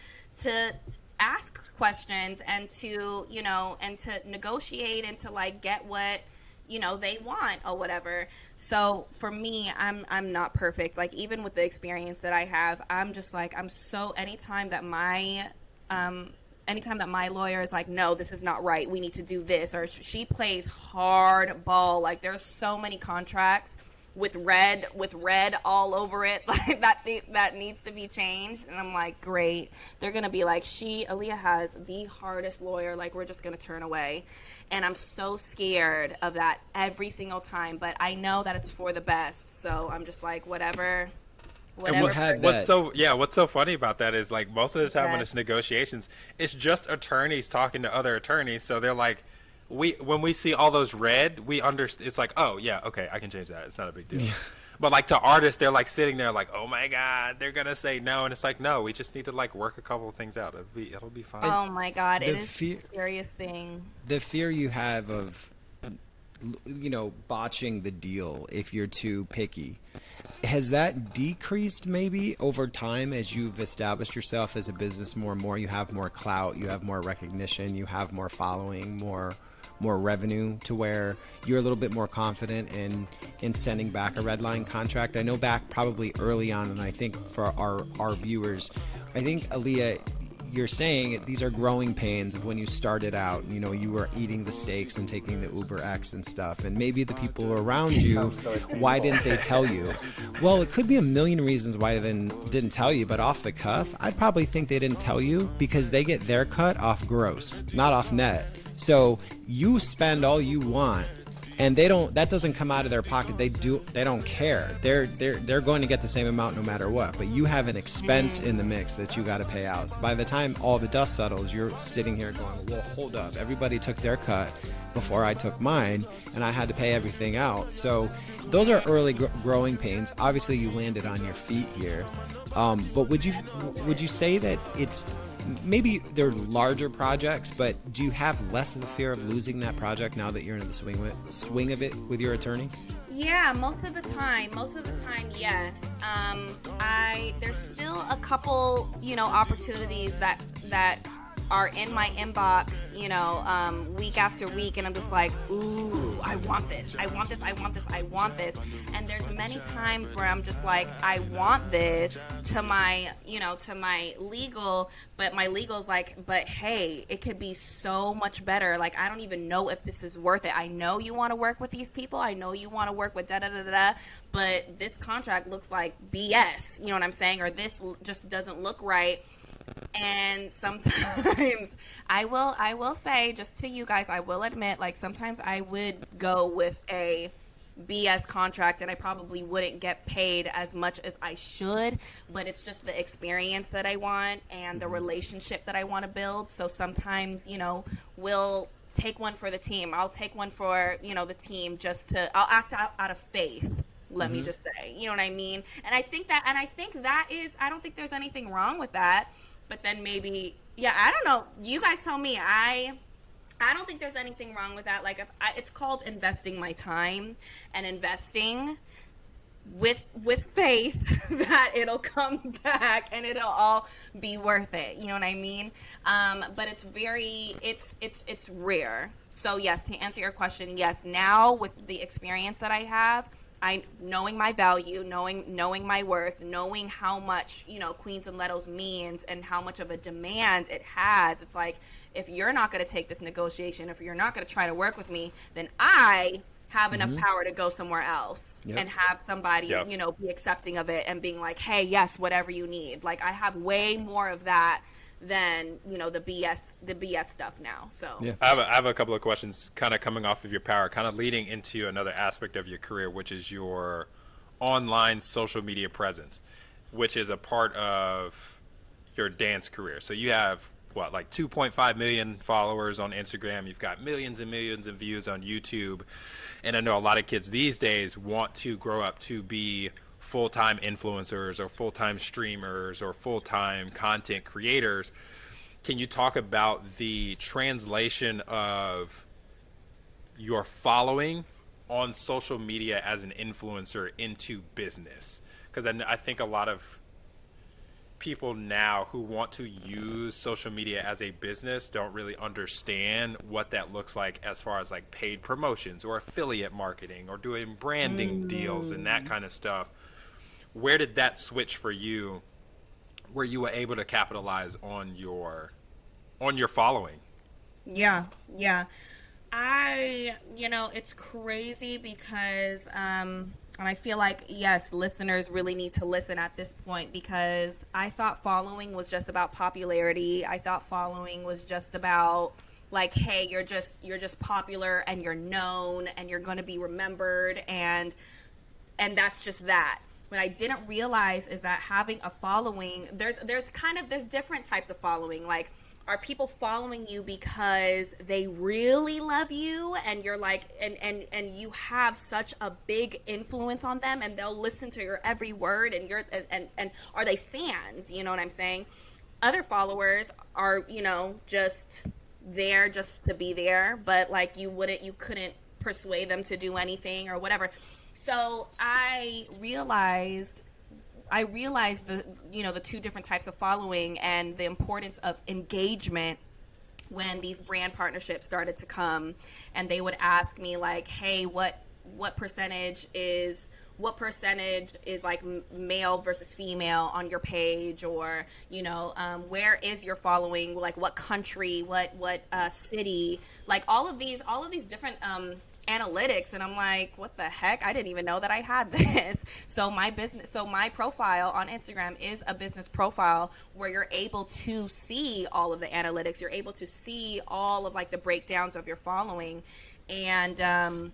B: to ask questions and to you know and to negotiate and to like get what you know they want or whatever. So for me i'm i'm not perfect. Like even with the experience that i have i'm just like i'm so anytime that my um anytime that my lawyer is like no this is not right. We need to do this or she plays hard ball like there's so many contracts with red with red all over it. [LAUGHS] Like that th- that needs to be changed. And i'm like great. They're gonna be like she aliya has the hardest lawyer. Like we're just gonna turn away. And i'm so scared of that every single time. But i know that it's for the best. So i'm just like whatever.
A: Whatever. What, what's so yeah? What's so funny about that is like most of the time when it's negotiations, it's just attorneys talking to other attorneys. So they're like, we when we see all those red, we understand. It's like, oh yeah, okay, I can change that. It's not a big deal. but like to artists, they're like sitting there like, oh my god, they're gonna say no, and it's like, no, we just need to like work a couple of things out. It'll be it'll be fine.
B: Oh my god, the it is fear, the scariest thing.
D: The fear you have of you know botching the deal if you're too picky has that decreased maybe over time as you've established yourself as a business more and more you have more clout you have more recognition you have more following more more revenue to where you're a little bit more confident in in sending back a red line contract. I know back probably early on, and I think for our our viewers, I think Aliya. You're saying these are growing pains of when you started out. You know, you were eating the steaks and taking the Uber X and stuff, and maybe the people around you, [LAUGHS] why didn't they tell you? Well, it could be a million reasons why they didn't, didn't tell you, but off the cuff, I'd probably think they didn't tell you because they get their cut off gross, not off net. So you spend all you want and they don't that doesn't come out of their pocket. They do they don't care. They're they're they're going to get the same amount no matter what. But you have an expense in the mix that you got to pay out. So by the time all the dust settles you're sitting here going well hold up. Everybody took their cut before i took mine and i had to pay everything out. So those are early gr- growing pains. Obviously you landed on your feet here. Um, but would you would you say that it's maybe they're larger projects, but do you have less of a fear of losing that project now that you're in the swing it, swing of it with your attorney?
B: Yeah, most of the time. Most of the time, yes. Um, I there's still a couple, you know, opportunities that that are in my inbox, you know, um, week after week, and I'm just like, ooh, I want this, I want this, I want this, I want this. And there's many times where I'm just like, I want this to my, you know, to my legal, but my legal's like, but hey, it could be so much better. Like, I don't even know if this is worth it. I know you want to work with these people. I know you want to work with da da da da, but this contract looks like BS. You know what I'm saying? Or this just doesn't look right and sometimes [LAUGHS] I will I will say just to you guys I will admit like sometimes I would go with a BS contract and I probably wouldn't get paid as much as I should, but it's just the experience that I want and the mm-hmm. relationship that I want to build. So sometimes, you know, we'll take one for the team. I'll take one for, you know, the team just to I'll act out, out of faith let mm-hmm. me just say you know what i mean and i think that and i think that is i don't think there's anything wrong with that but then maybe yeah i don't know. You guys tell me. I i don't think there's anything wrong with that. Like I, it's called investing my time and investing with with faith [LAUGHS] that it'll come back and it'll all be worth it. You know what i mean? Um, but it's very it's it's it's rare. So yes to answer your question yes now with the experience that i have I knowing my value, knowing knowing my worth, knowing how much you know Queens and Letos means and how much of a demand it has. It's like if you're not going to take this negotiation, if you're not going to try to work with me, then I have enough mm-hmm. power to go somewhere else yep. and have somebody yep. you know be accepting of it and being like, hey, yes, whatever you need. Like I have way more of that than you know the BS the BS stuff now. So
A: yeah. I have a, I have a couple of questions, kind of coming off of your power, kind of leading into another aspect of your career, which is your online social media presence, which is a part of your dance career. So you have what like 2.5 million followers on Instagram. You've got millions and millions of views on YouTube, and I know a lot of kids these days want to grow up to be full time influencers or full time streamers or full time content creators. Can you talk about the translation of your following on social media as an influencer into business? Because I, I think a lot of people now who want to use social media as a business don't really understand what that looks like as far as like paid promotions or affiliate marketing or doing branding mm. deals and that mm. kind of stuff where did that switch for you where you were able to capitalize on your on your following?
B: Yeah yeah. I you know it's crazy because um and i feel like yes listeners really need to listen at this point because i thought following was just about popularity. I thought following was just about like hey you're just you're just popular and you're known and you're going to be remembered and and that's just that what I didn't realize is that having a following, there's there's kind of there's different types of following. Like, are people following you because they really love you and you're like and and and you have such a big influence on them and they'll listen to your every word and you're and and, and are they fans? You know what I'm saying? Other followers are, you know, just there just to be there, but like you wouldn't you couldn't persuade them to do anything or whatever. So I realized I realized the you know the two different types of following and the importance of engagement when these brand partnerships started to come. And they would ask me like hey what what percentage is what percentage is like male versus female on your page? Or you know um, where is your following? Like what country? What what uh, city? Like all of these all of these different um, analytics and I'm like, what the heck? I didn't even know that I had [LAUGHS] this. So my business so my profile on Instagram is a business profile where you're able to see all of the analytics. You're able to see all of like the breakdowns of your following and um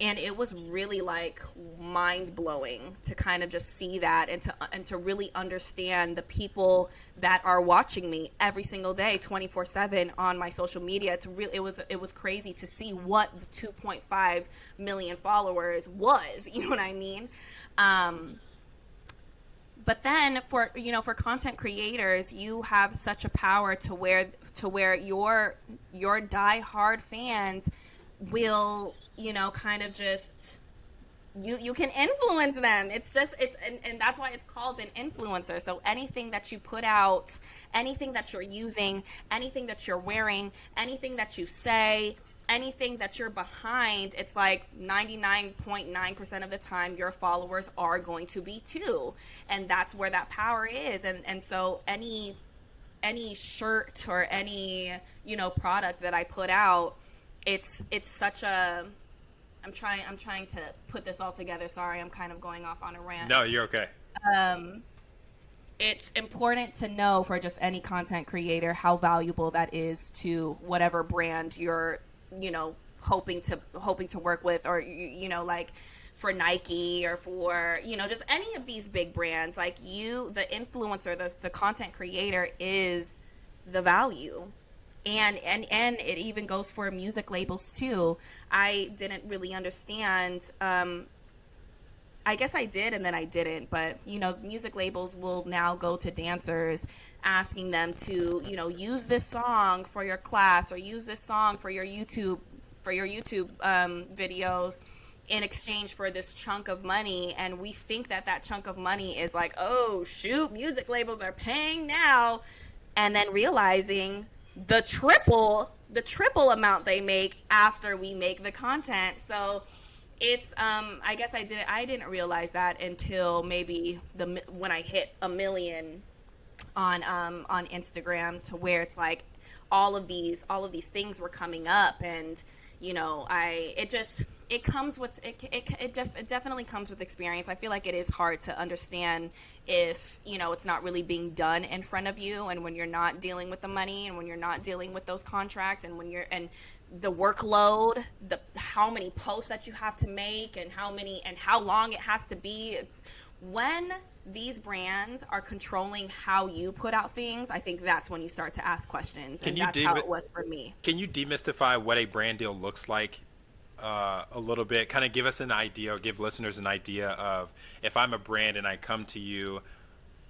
B: and it was really like mind blowing to kind of just see that and to and to really understand the people that are watching me every single day 24/7 on my social media. It's really it was it was crazy to see what the 2.5 million followers was [LAUGHS] you know what I mean? Um but then for you know for content creators you have such a power to where to where your your die hard fans will you know kind of just you you can influence them it's just it's and, and that's why it's called an influencer so anything that you put out anything that you're using anything that you're wearing anything that you say anything that you're behind, it's like 99.9% of the time your followers are going to be too. And that's where that power is. And and so any any shirt or any, you know, product that I put out, it's it's such a I'm trying I'm trying to put this all together. Sorry, I'm kind of going off on a rant.
A: No, you're okay.
B: Um it's important to know for just any content creator how valuable that is to whatever brand you're you know hoping to hoping to work with or you, you know like for Nike or for you know just any of these big brands like you the influencer the, the content creator is the value and and and it even goes for music labels too i didn't really understand um I guess I did and then I didn't, but you know, music labels will now go to dancers asking them to, you know, use this song for your class or use this song for your YouTube for your YouTube um, videos in exchange for this chunk of money and we think that that chunk of money is like, "Oh, shoot, music labels are paying now." And then realizing the triple the triple amount they make after we make the content. So it's um i guess i didn't i didn't realize that until maybe the when i hit a million on um on instagram to where it's like all of these all of these things were coming up and you know i it just it comes with it, it, it just it definitely comes with experience i feel like it is hard to understand if you know it's not really being done in front of you and when you're not dealing with the money and when you're not dealing with those contracts and when you're and the workload, the how many posts that you have to make and how many and how long it has to be. It's when these brands are controlling how you put out things, I think that's when you start to ask questions. Can and that's how it was for me.
A: Can you demystify what a brand deal looks like uh, a little bit? Kind of give us an idea, or give listeners an idea of if I'm a brand and I come to you,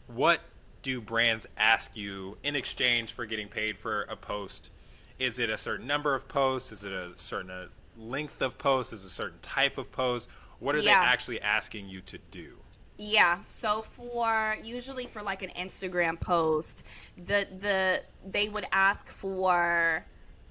A: what do brands ask you in exchange for getting paid for a post? Is it a certain number of posts? Is it a certain uh, length of posts? Is it a certain type of post? What are yeah. they actually asking you to do?
B: Yeah. So for usually for like an Instagram post, the the they would ask for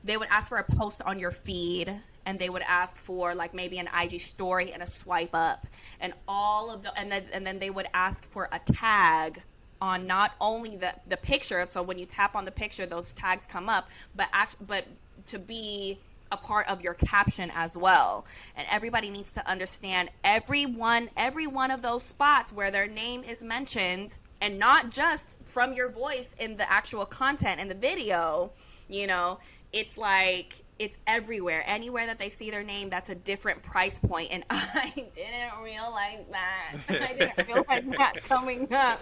B: they would ask for a post on your feed and they would ask for like maybe an IG story and a swipe up. And all of the and then and then they would ask for a tag on not only the the picture so when you tap on the picture those tags come up but act, but to be a part of your caption as well. And everybody needs to understand every one every one of those spots where their name is mentioned and not just from your voice in the actual content in the video you know it's like it's everywhere. Anywhere that they see their name, that's a different price point. And [LAUGHS] I didn't realize that. [LAUGHS] I didn't realize that [LAUGHS] coming up.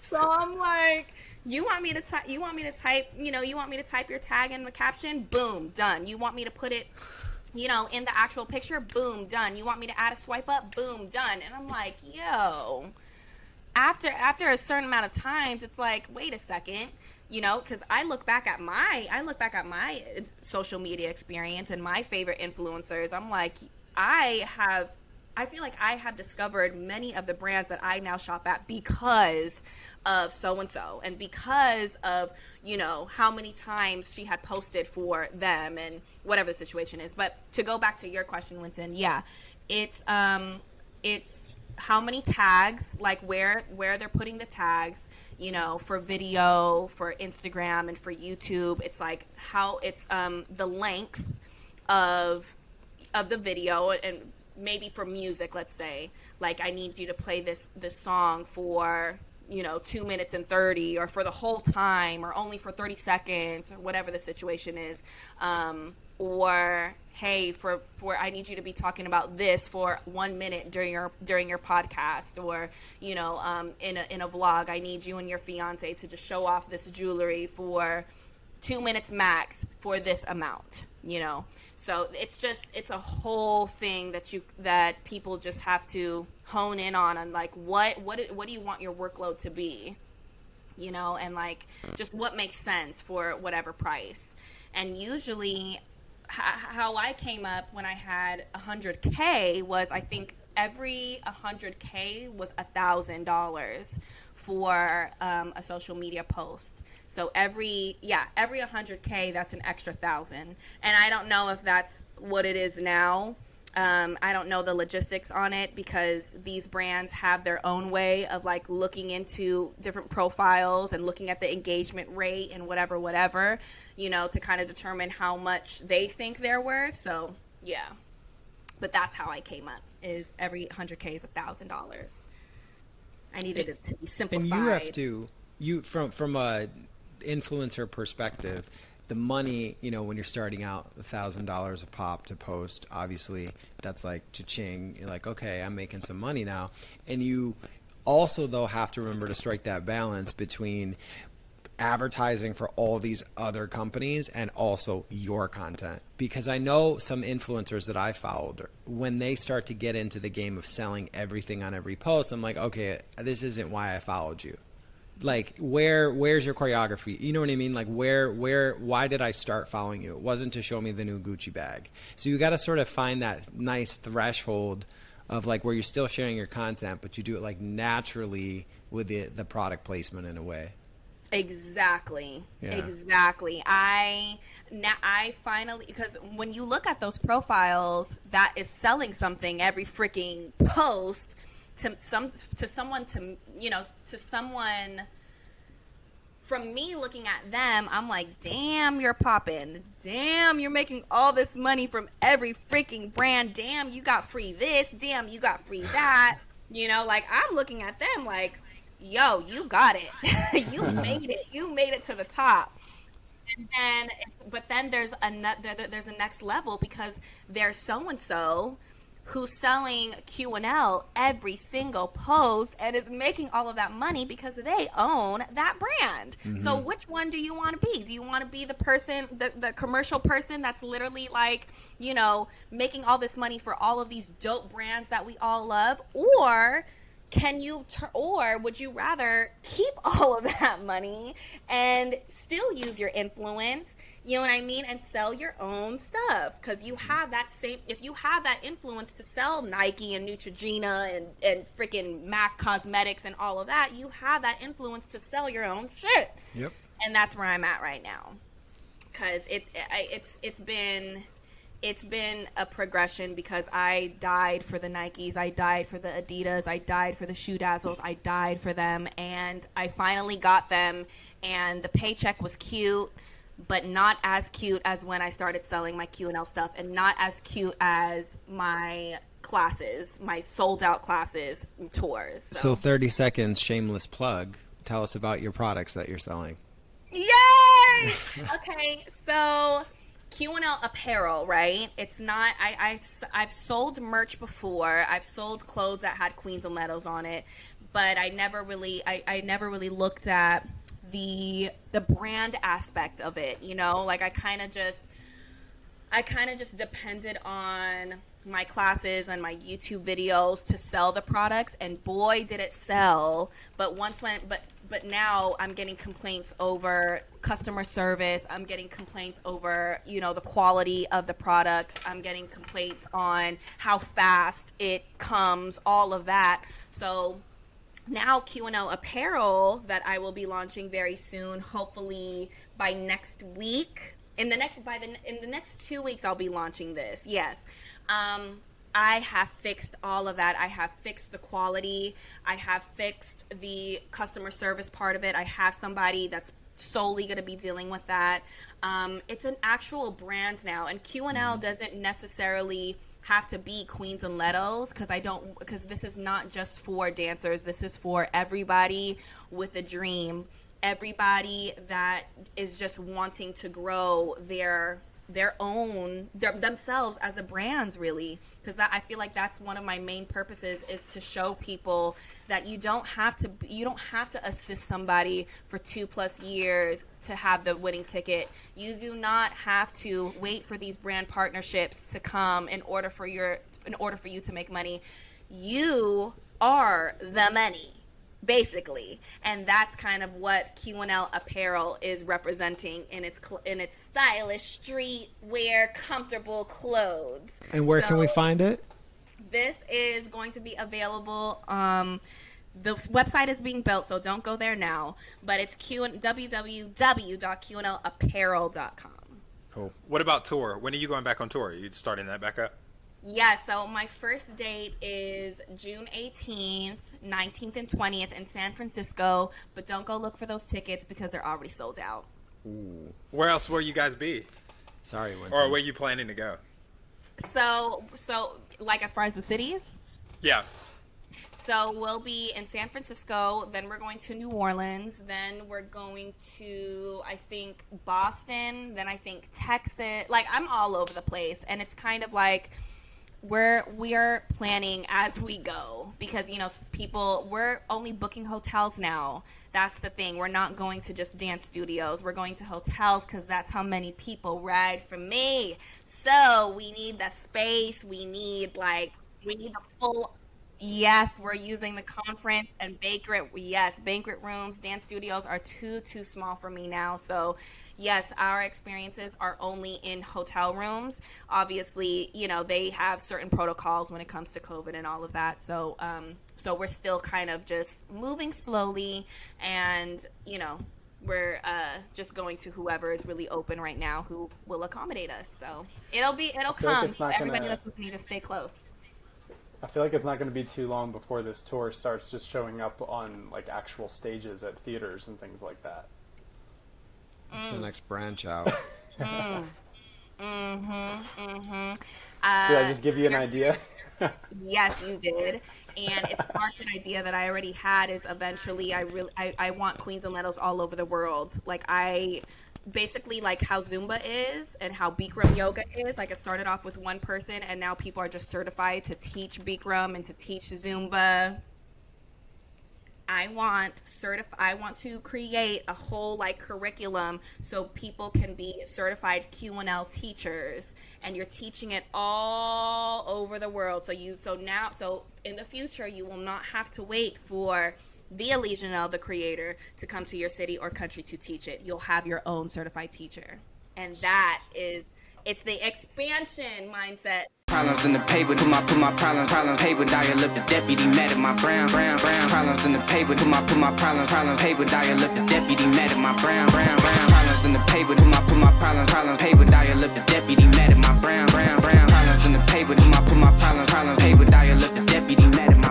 B: So I'm like, you want me to type? You want me to type? You know, you want me to type your tag in the caption? Boom, done. You want me to put it? You know, in the actual picture, boom, done. You want me to add a swipe up? Boom, done. And I'm like, yo, after after a certain amount of times, it's like, wait a second you know because i look back at my i look back at my social media experience and my favorite influencers i'm like i have i feel like i have discovered many of the brands that i now shop at because of so and so and because of you know how many times she had posted for them and whatever the situation is. But to go back to your question winston yeah it's um it's how many tags like where where they're putting the tags you know, for video, for Instagram, and for YouTube. It's like how it's um, the length of of the video, and maybe for music, let's say, like I need you to play this this song for you know two minutes and 30 or for the whole time or only for 30 seconds or whatever the situation is um, or hey for for i need you to be talking about this for one minute during your during your podcast or you know um, in, a, in a vlog i need you and your fiance to just show off this jewelry for two minutes max for this amount. You know, so it's just it's a whole thing that you that people just have to hone in on and like what what what do you want your workload to be, you know, and like just what makes sense for whatever price. And usually, how I came up when I had 100k was I think every 100k was a thousand dollars for um, a social media post. So every yeah, every 100k that's an extra thousand. And I don't know if that's what it is now. Um, I don't know the logistics on it because these brands have their own way of like looking into different profiles and looking at the engagement rate and whatever, whatever, you know, to kind of determine how much they think they're worth. So yeah, but that's how I came up. Is every 100k is a thousand dollars. I needed it to be simplified.
D: And you have to you from from a influencer perspective, the money, you know, when you're starting out, a thousand dollars a pop to post, obviously that's like cha-ching. You're like, okay, I'm making some money now, and you also though have to remember to strike that balance between advertising for all these other companies and also your content. Because I know some influencers that I followed when they start to get into the game of selling everything on every post I'm like okay this isn't why I followed you like where where's your choreography you know what i mean like where where why did i start following you it wasn't to show me the new gucci bag so you got to sort of find that nice threshold of like where you're still sharing your content but you do it like naturally with the the product placement in a way
B: Exactly. Yeah. Exactly. I now I finally because when you look at those profiles that is selling something every freaking post to some to someone to you know to someone from me looking at them, I'm like, damn, you're popping. Damn, you're making all this money from every freaking brand. Damn, you got free this. Damn, you got free that. [LAUGHS] You know, like I'm looking at them like, yo, you got it. [LAUGHS] you mm-hmm. made it. You made it to the top. And then, but then there's a there's a next level because there's so and so who's selling Q&L every single post and is making all of that money because they own that brand. Mm-hmm. So which one do you want to be? Do you want to be the person the, the commercial person that's literally like, you know, making all this money for all of these dope brands that we all love or can you ter- or would you rather keep [LAUGHS] all of that money and still use your influence you know what i mean? And sell your own stuff because you have that same if you have that influence to sell nike and neutrogena and and freaking mac cosmetics and all of that you have that influence to sell your own shit.
D: Yep.
B: And that's where i'm at right now. Because it, it it's it's been it's been a progression because I died for the Nikes, I died for the Adidas, I died for the Shoe Dazzles, I died for them, and I finally got them, and the paycheck was cute, but not as cute as when I started selling my Q and L stuff, and not as cute as my classes, my sold out classes tours.
D: So. so 30 seconds, shameless plug. Tell us about your products that you're selling.
B: Yay! [LAUGHS] okay, so Q&L apparel, right? It's not. I, I've I've sold merch before. I've sold clothes that had Queens and Letos on it, but I never really I, I never really looked at the the brand aspect of it. You know, like I kind of just I kind of just depended on my classes and my YouTube videos to sell the products, and boy, did it sell! But once when but but now I'm getting complaints over customer service. I'm getting complaints over, you know, the quality of the products. I'm getting complaints on how fast it comes, all of that. So now Q&L apparel that I will be launching very soon, hopefully by next week. In the next by the in the next 2 weeks I'll be launching this. Yes. Um I have fixed all of that. I have fixed the quality. I have fixed the customer service part of it. I have somebody that's solely going to be dealing with that. Um, it's an actual brand now, and Q and L mm-hmm. doesn't necessarily have to be Queens and Letos because I don't because this is not just for dancers. This is for everybody with a dream. Everybody that is just wanting to grow their their own their, themselves as a brand really. Because that i feel like that's one of my main purposes is to show people that you don't have to you don't have to assist somebody for two plus years to have the winning ticket. You do not have to wait for these brand partnerships to come in order for your in order for you to make money. You are the money basically and that's kind of what q&l apparel is representing in its cl- in its stylish street wear comfortable clothes
D: And where can we find it?
B: this is going to be available um the website is being built so don't go there now but it's q www.qnlapparel.com
D: Cool.
A: What about tour? When are you going back on tour? You starting that back up?
B: Yeah, so my first date is June 18th, 19th, and 20th in San Francisco. But don't go look for those tickets because they're already sold out. Ooh.
A: Where else will you guys be,
D: Sorry, Winston.
A: or where you planning to go?
B: So, so like as far as the cities,
A: Yeah.
B: so we'll be in San Francisco. Then we're going to New Orleans. Then we're going to I think Boston. Then I think Texas. Like I'm all over the place, and it's kind of like we're we're planning as we go because you know people we're only booking hotels now. That's the thing. We're not going to just dance studios. We're going to hotels because that's how many people ride for me. So we need the space. We need like we need the full Yes, we're using the conference and banquet. Yes, banquet rooms, dance studios are too too small for me now. So, yes, our experiences are only in hotel rooms. Obviously, you know they have certain protocols when it comes to COVID and all of that. So, um, so we're still kind of just moving slowly, and you know we're uh, just going to whoever is really open right now who will accommodate us. So it'll be it'll
E: like
B: come.
E: it's not
B: Everybody
E: gonna-
B: that's listening, just stay close.
E: I feel like it's not going to be too long before this tour starts just showing up on like actual stages at theaters and things like that.
D: It's the mm. next branch out.
B: Uh, [LAUGHS]
E: Did I uh, just give you an idea? [LAUGHS]
B: Yes, you did, and it sparked an idea that I already had. Is eventually I really I, I want Queens and Letos all over the world. Like I basically like how Zumba is and how Bikram yoga is. Like it started off with one person, and now people are just certified to teach Bikram and to teach Zumba. I want certif- I want to create a whole like curriculum so people can be certified Q&L teachers and you're teaching it all over the world. So you so now so in the future you will not have to wait for the Aliya Janell, the creator, to come to your city or country to teach it. You'll have your own certified teacher. And that is it's the expansion mindset
F: Problems in the paper, put my put my problems, problems paper, dial up the deputy, mad at my brown, brown, brown. Problems in the paper, put my put my problems, problems paper, dial up the deputy, mad at my brown, brown, brown. Problems in the paper, put my put my problems, problems paper, dial up the deputy, mad at my brown, brown, brown. Problems in the paper, put my put my problems, problems paper, dial up the deputy, mad at my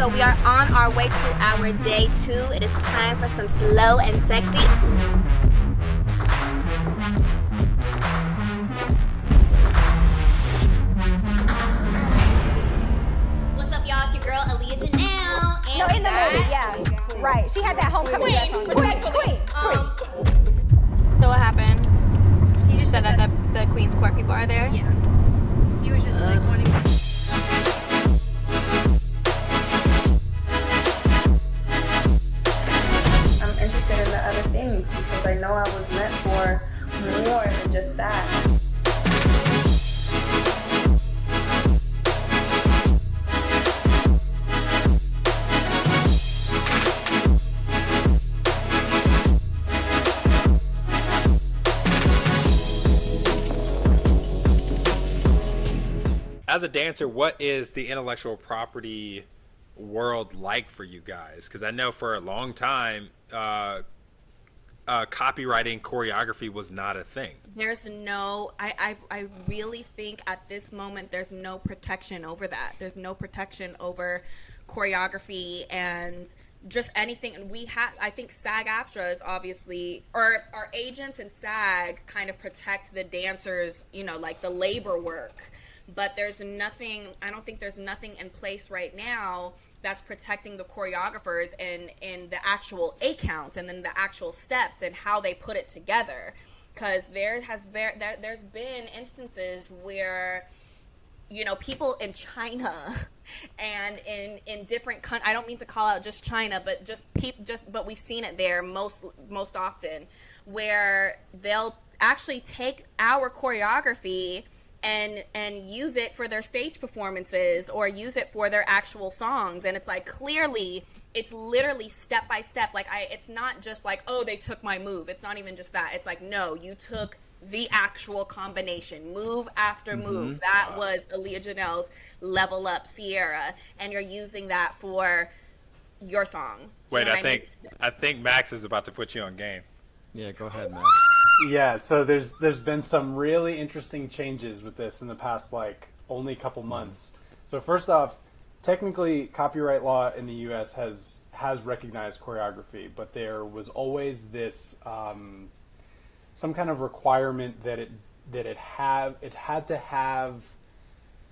G: So
H: we are on our way to our day two. It is time for some slow and sexy. What's up, y'all? It's your girl Aliya Janell. And
G: No, in the
H: that-
G: movie, yeah. Right. She had that homecoming dress on.
H: Queen,
G: Queen, queen,
H: Um,
B: So what happened? He just said that the, the Queen's Court people are there? Yeah.
H: he was just like wanting.
I: Things because I know I was meant for more than just that.
A: As a dancer, what is the intellectual property world like for you guys? Because I know for a long time, uh, uh, copyrighting choreography was not a thing.
B: There's no, I, I, I really think at this moment there's no protection over that. There's no protection over choreography and just anything and we have i think sag aftra is obviously or our agents and sag kind of protect the dancers you know like the labor work but there's nothing i don't think there's nothing in place right now that's protecting the choreographers and in the actual eight counts and then the actual steps and how they put it together. Because there has there, there's been instances where you know people in china [LAUGHS] and in in different coun- i don't mean to call out just china but just peop- just but we've seen it there most most often where they'll actually take our choreography and and use it for their stage performances or use it for their actual songs. And it's like clearly it's literally step by step. Like i it's not just like oh they took my move. It's not even just that. It's like no you took the actual combination. Move after mm-hmm. move. That was Aliya Janell's level up Sierra. And you're using that for your song. You
A: Wait,
B: know
A: I
B: what
A: think
B: mean?
A: I think Max is about to put you on game.
D: Yeah, go ahead, man.
E: Yeah, so there's there's been some really interesting changes with this in the past like only couple months. So first off, technically copyright law in the US has has recognized choreography, but there was always this um, some kind of requirement that it that it have it had to have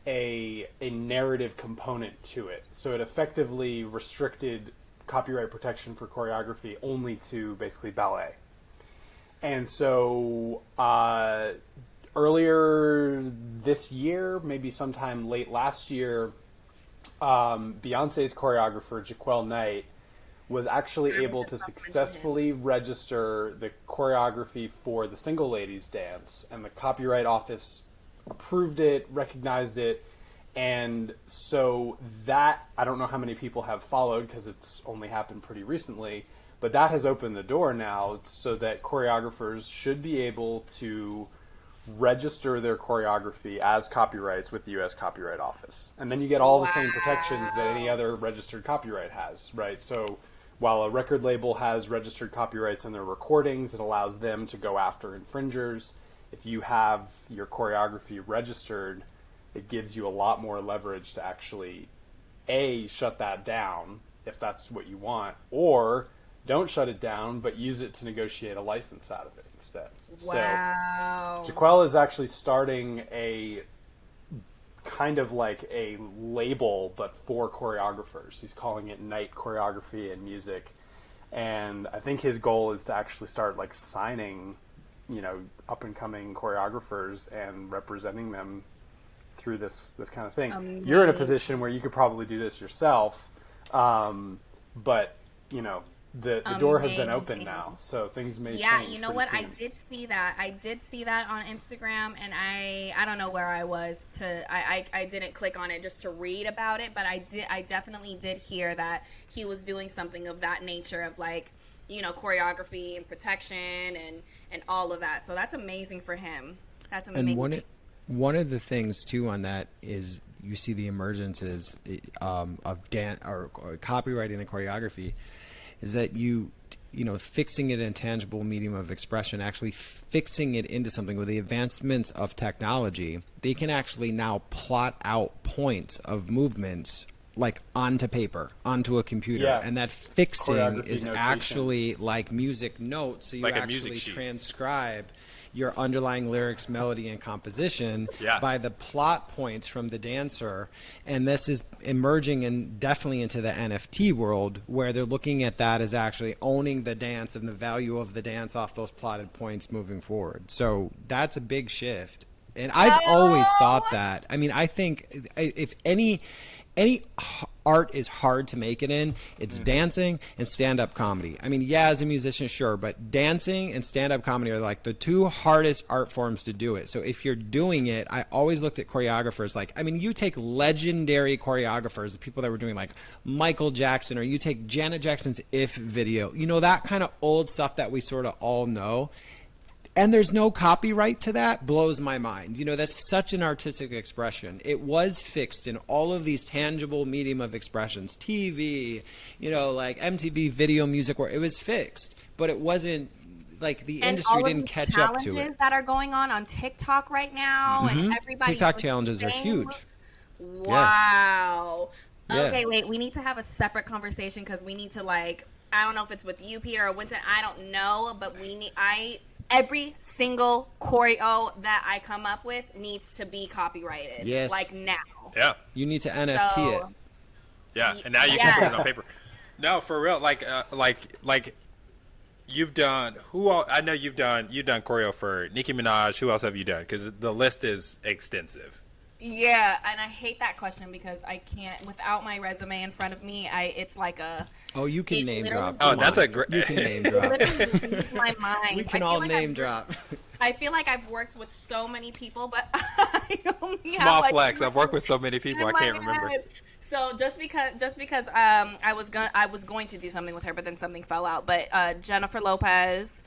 E: a a narrative component to it. So it effectively restricted copyright protection for choreography only to basically ballet. And so uh, earlier this year, maybe sometime late last year, um, Beyonce's choreographer, Jaquel Knight, was actually able to successfully register the choreography for the Single Ladies dance, and the Copyright Office approved it, recognized it, and so that I don't know how many people have followed because it's only happened pretty recently, but that has opened the door now so that choreographers should be able to register their choreography as copyrights with the U.S. Copyright Office, and then you get all the same protections that any other registered copyright has, right? So while a record label has registered copyrights in their recordings, it allows them to go after infringers. If you have your choreography registered, it gives you a lot more leverage to actually a shut that down if that's what you want, or don't shut it down but use it to negotiate a license out of it instead.
B: wow
E: So Jaquel is actually starting a kind of like a label but for choreographers. He's calling it Knight Choreography and Music. And I think his goal is to actually start like signing, you know, up and coming choreographers and representing them through this this kind of thing. You're in a position where you could probably do this yourself, um, but you know the the door has been open now, so things may
B: yeah
E: change.
B: you know
E: pretty
B: what? I did see that. I did see that on instagram and i i don't know where i was to I, I i didn't click on it just to read about it but i did i definitely did hear that he was doing something of that nature of like you know choreography and protection and and all of that. So that's amazing for him. That's amazing.
D: And one one of the things too on that is you see the emergences um, of dan or, or copyrighting the choreography is that you you know fixing it in a tangible medium of expression actually fixing it into something with the advancements of technology they can actually now plot out points of movements like onto paper onto a computer
E: Yeah.
D: and that fixing is
E: notation.
D: actually like music notes so you
A: Like
D: actually transcribe your underlying lyrics, melody, and composition
A: Yeah.
D: by the plot points from the dancer. And this is emerging and definitely into the NFT world where they're looking at that as actually owning the dance and the value of the dance off those plotted points moving forward. So that's a big shift. And I've always thought oh. that. I mean, I think if any any h- art is hard to make it in, it's mm-hmm. dancing and stand-up comedy. I mean, yeah, as a musician, sure, but dancing and stand-up comedy are like the two hardest art forms to do it. So if you're doing it, I always looked at choreographers like, I mean, you take legendary choreographers, the people that were doing like Michael Jackson, or you take Janet Jackson's "If" video, you know that kind of old stuff that we sort of all know and there's no copyright to that blows my mind you know that's such an artistic expression it was fixed in all of these tangible medium of expressions tv you know like mtv video music where it was fixed but it wasn't like the
B: and
D: industry didn't catch up to
B: challenges
D: it
B: that are going on on TikTok right now, and
D: Mhm.
B: everybody
D: TikTok challenges are huge.
B: Wow.
D: Yeah.
B: Okay, wait. We need to have a separate conversation because we need to like. I don't know if it's with you, Peter, or Winston. I don't know, but we need. I every single choreo that I come up with needs to be copyrighted.
D: Yes.
B: Like now.
A: Yeah.
D: You need to NFT
B: So-
D: it.
A: Yeah, and now you
B: yeah.
A: can put it on paper. No, for real. Like, uh, like, like, you've done. Who? All, I know you've done. You've done choreo for Nicki Minaj. Who else have you done? Because the list is extensive.
B: Yeah, and I hate that question because I can't without my resume in front of me. I it's like a
D: Oh, you can name drop.
A: Oh, that's a great-
D: You can name drop.
B: literally leaves my [LAUGHS] mind.
D: we
B: I
D: can
B: feel
D: all
B: like
D: name
B: I've-
D: drop.
B: I feel like I've worked with so many people, but [LAUGHS] I only have,
A: Small
B: like,
A: flex. I've worked with so many [LAUGHS] people. I can't remember.
B: head. So just because just because um I was going I was going to do something with her, but then something fell out. But uh, Jennifer Lopez,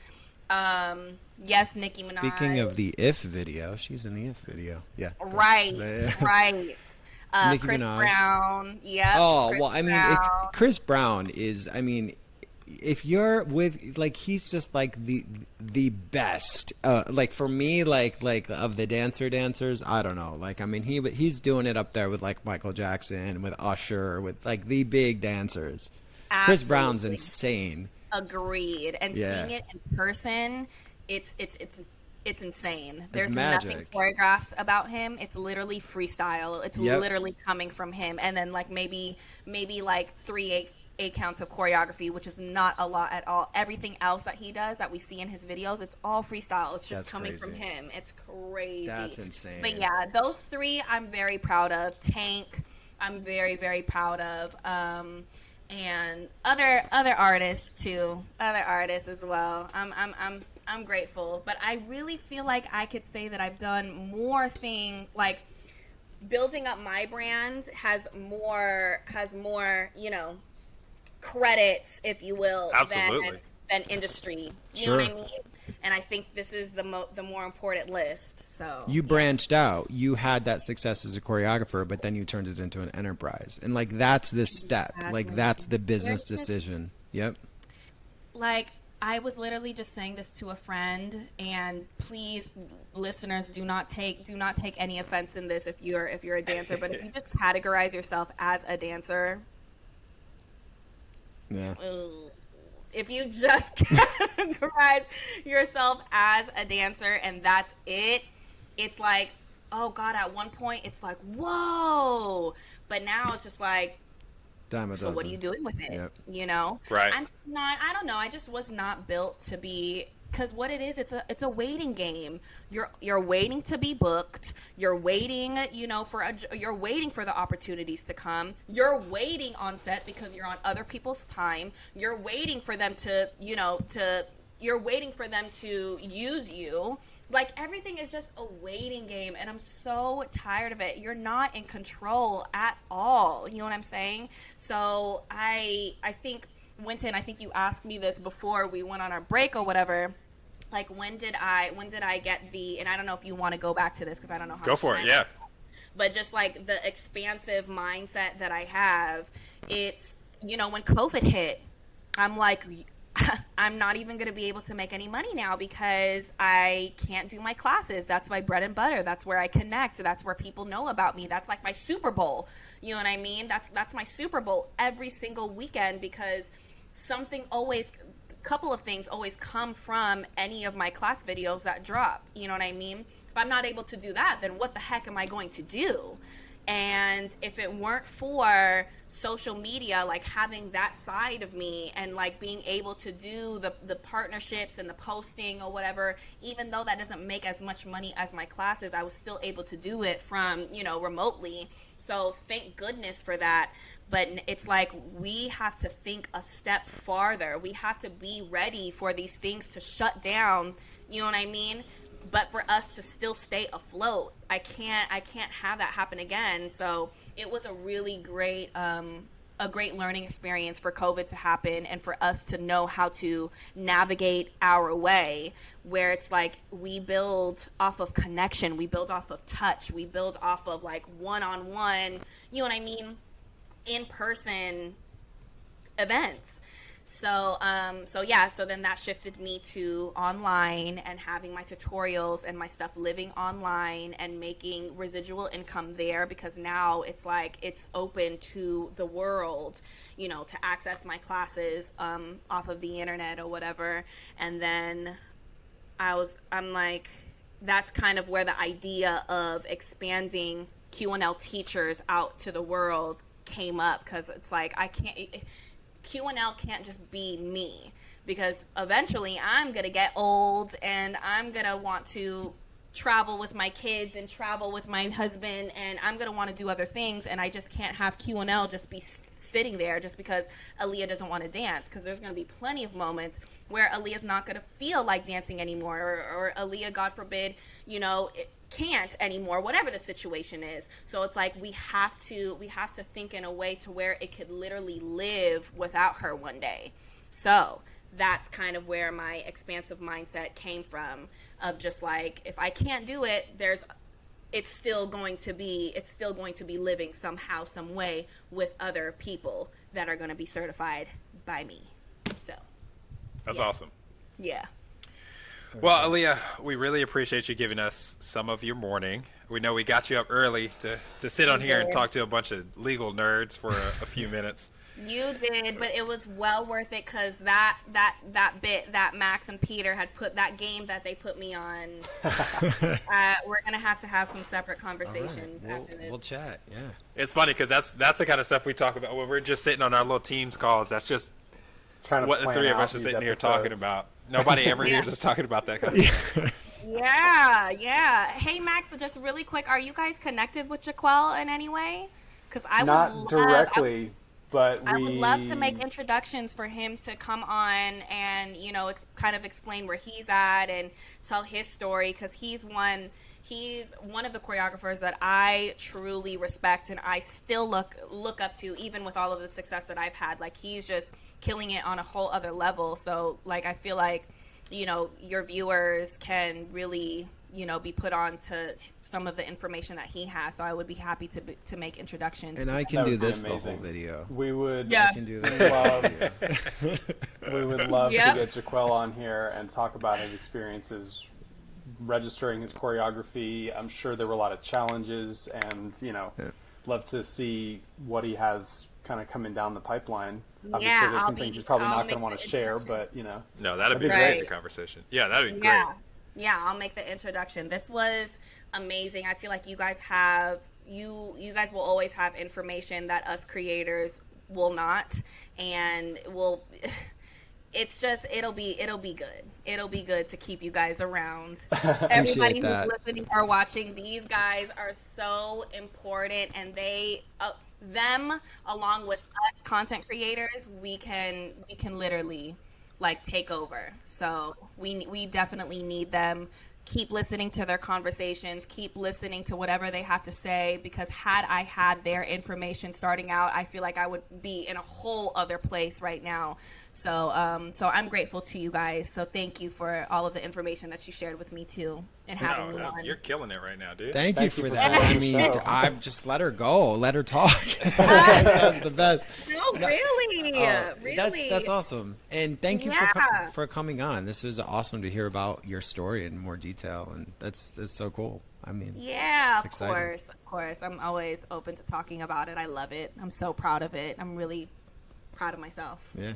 B: um yes, Nicki Minaj.
D: Speaking of the If video, she's in the If video. Yeah.
B: right, right. [LAUGHS] Uh,
D: Nicki
B: Chris
D: Minaj.
B: Brown, yeah.
D: Oh
B: Chris
D: well, I mean,
B: Brown.
D: if Chris Brown is, I mean, if you're with like he's just like the the best. Uh, like for me, like like of the dancer dancers, I don't know. Like I mean, he he's doing it up there with like Michael Jackson, with Usher, with like the big dancers. Chris Brown's insane.
B: Agreed. And
D: Yeah.
B: seeing it in person, it's it's it's it's insane. There's nothing
D: magic.
B: choreographed about him. It's literally freestyle. It's
D: Yep.
B: literally coming from him, and then like maybe maybe like three eight eight counts of choreography, which is not a lot at all. Everything else that he does that we see in his videos, it's all freestyle. It's just
D: That's
B: coming from him. It's crazy.
D: That's insane.
B: But yeah, those three I'm very proud of. Tank, I'm very very proud of. Um, and other other artists too, other artists as well. I'm I'm I'm I'm grateful, but I really feel like I could say that I've done more thing like building up my brand has more has more you know credits, if you will,
A: Absolutely.
B: than than industry. You
D: Sure.
B: know what I mean? And I think this is the mo- the more important list. So
D: You branched out. You had that success as a choreographer, but then you turned it into an enterprise, and like that's the step. Like that's the business decision. Yep.
B: like I was literally just saying this to a friend, and please, listeners, do not take do not take any offense in this if you're if you're a dancer, but if you just categorize yourself as a dancer,
D: Yeah.
B: If you just [LAUGHS] categorize yourself as a dancer and that's it, it's like, oh god, at one point it's like, whoa, but now it's just like,
D: Dime a
B: so what are you doing with it?
D: Yep.
B: You know,
A: Right.
B: I'm not. I don't know. I just was not built to be. Because what it is, it's a it's a waiting game. You're you're waiting to be booked. You're waiting, you know, for a you're waiting for the opportunities to come. You're waiting on set because you're on other people's time. You're waiting for them to, you know, to you're waiting for them to use you. Like everything is just a waiting game, and I'm so tired of it. You're not in control at all. You know what I'm saying? So I I think Winston, I think you asked me this before we went on our break or whatever. Like when did I when did I get the and I don't know if you want to go back to this because I don't know how
A: Go for it. Yeah.
B: but just like the expansive mindset that I have, it's you know when COVID hit, I'm like. [LAUGHS] I'm not even going to be able to make any money now because I can't do my classes. That's my bread and butter. That's where I connect. That's where people know about me. That's like my Super Bowl. You know what I mean? That's that's my Super Bowl every single weekend because something always couple of things always come from any of my class videos that drop. You know what I mean? If I'm not able to do that, then what the heck am I going to do? And if it weren't for social media, like having that side of me and like being able to do the, the partnerships and the posting or whatever, even though that doesn't make as much money as my classes, I was still able to do it from, you know, remotely. So thank goodness for that. But it's like we have to think a step farther. We have to be ready for these things to shut down. You know what I mean? But for us to still stay afloat i can't i can't have that happen again. So it was a really great um a great learning experience for covid to happen and for us to know how to navigate our way where it's like we build off of connection we build off of touch we build off of like one-on-one you know what i mean in person events So, um, so yeah, so then that shifted me to online and having my tutorials and my stuff living online and making residual income there because now it's like it's open to the world, you know, to access my classes um, off of the internet or whatever. And then I was, I'm like, that's kind of where the idea of expanding QNL teachers out to the world came up because it's like I can't QNL can't just be me because eventually I'm going to get old and I'm going to want to travel with my kids and travel with my husband and I'm going to want to do other things and I just can't have QNL just be sitting there just because Aliya doesn't want to dance. Because there's going to be plenty of moments where Aliya's not going to feel like dancing anymore or, or Aliya God forbid you know it, can't anymore whatever the situation is. So it's like we have to we have to think in a way to where it could literally live without her one day. So that's kind of where my expansive mindset came from of just like if i can't do it there's it's still going to be it's still going to be living somehow some way with other people that are going to be certified by me. So
A: that's
B: yeah.
A: awesome.
B: Yeah
A: well, Aliya, we really appreciate you giving us some of your morning. We know we got you up early to, to sit on here and talk to a bunch of legal nerds for a, a few minutes.
B: You did, but it was well worth it because that that that bit that Max and Peter had put that game that they put me on. [LAUGHS] uh, we're gonna have to have some separate conversations
D: we'll,
B: after this.
D: We'll chat. Yeah.
A: It's funny because that's that's the kind of stuff we talk about when we're just sitting on our little teams calls. That's just
E: Trying to
A: what the three of us are
E: these
A: sitting here talking about. Nobody ever [LAUGHS] hears us talking about that kind of stuff.
B: Yeah, yeah. Hey, Max, just really quick, are you guys connected with Jaquel in any way? Because I
E: Not
B: would love,
E: directly, but
B: I,
E: we.
B: I would love to make introductions for him to come on and you know ex- kind of explain where he's at and tell his story because he's one. He's one of the choreographers that I truly respect and I still look look up to, even with all of the success that I've had. Like he's just killing it on a whole other level. So like I feel like you know your viewers can really you know be put on to some of the information that he has so i would be happy to be, to make introductions
D: And I can do
E: would be
D: this the whole video.
E: We would.
B: Yeah.
D: I can do this. [LAUGHS]
E: love. [LAUGHS] we would love
B: Yep.
E: to get Jaquel on here and talk about his experiences registering his choreography. I'm sure there were a lot of challenges, and you know,
D: Yeah.
E: love to see what he has kind of coming down the pipeline. Obviously,
B: Yeah,
E: there's
B: I'll
E: some
B: be-
E: things he's probably
B: I'll
E: not going to want to share, but you know,
A: No, that'd be
E: That'd be
A: great
B: great.
A: as a conversation. Yeah, that'd be
B: yeah
A: great.
B: yeah i'll make the introduction this was amazing i feel like you guys have you you guys will always have information that us creators will not and will [LAUGHS] it's just it'll be it'll be good. It'll be good to keep you guys around. [LAUGHS] Everybody who's
D: that.
B: listening or watching these guys are so important and they uh, them along with us content creators we can we can literally like take over. So we we definitely need them. Keep listening to their conversations. Keep listening to whatever they have to say because had i had their information starting out i feel like i would be in a whole other place right now so um so i'm grateful to you guys so thank you for all of the information that you shared with me too and having
A: No,
B: me
A: that's-
B: on
A: you're killing it right now, dude.
D: Thank, you
E: Thank
D: for
E: you for
D: that.
E: coming
D: I mean,
E: show.
D: I just let her go, let her talk. [LAUGHS] [LAUGHS] that's the best.
B: no really
D: Oh,
B: really
D: That's that's awesome. And thank you for
B: Yeah.
D: co- for coming on. This was awesome to hear about your story in more detail, and that's that's so cool. I mean,
B: Yeah, of
D: exciting.
B: course, of course. I'm always open to talking about it. I love it. I'm so proud of it. I'm really proud of myself.
D: yeah,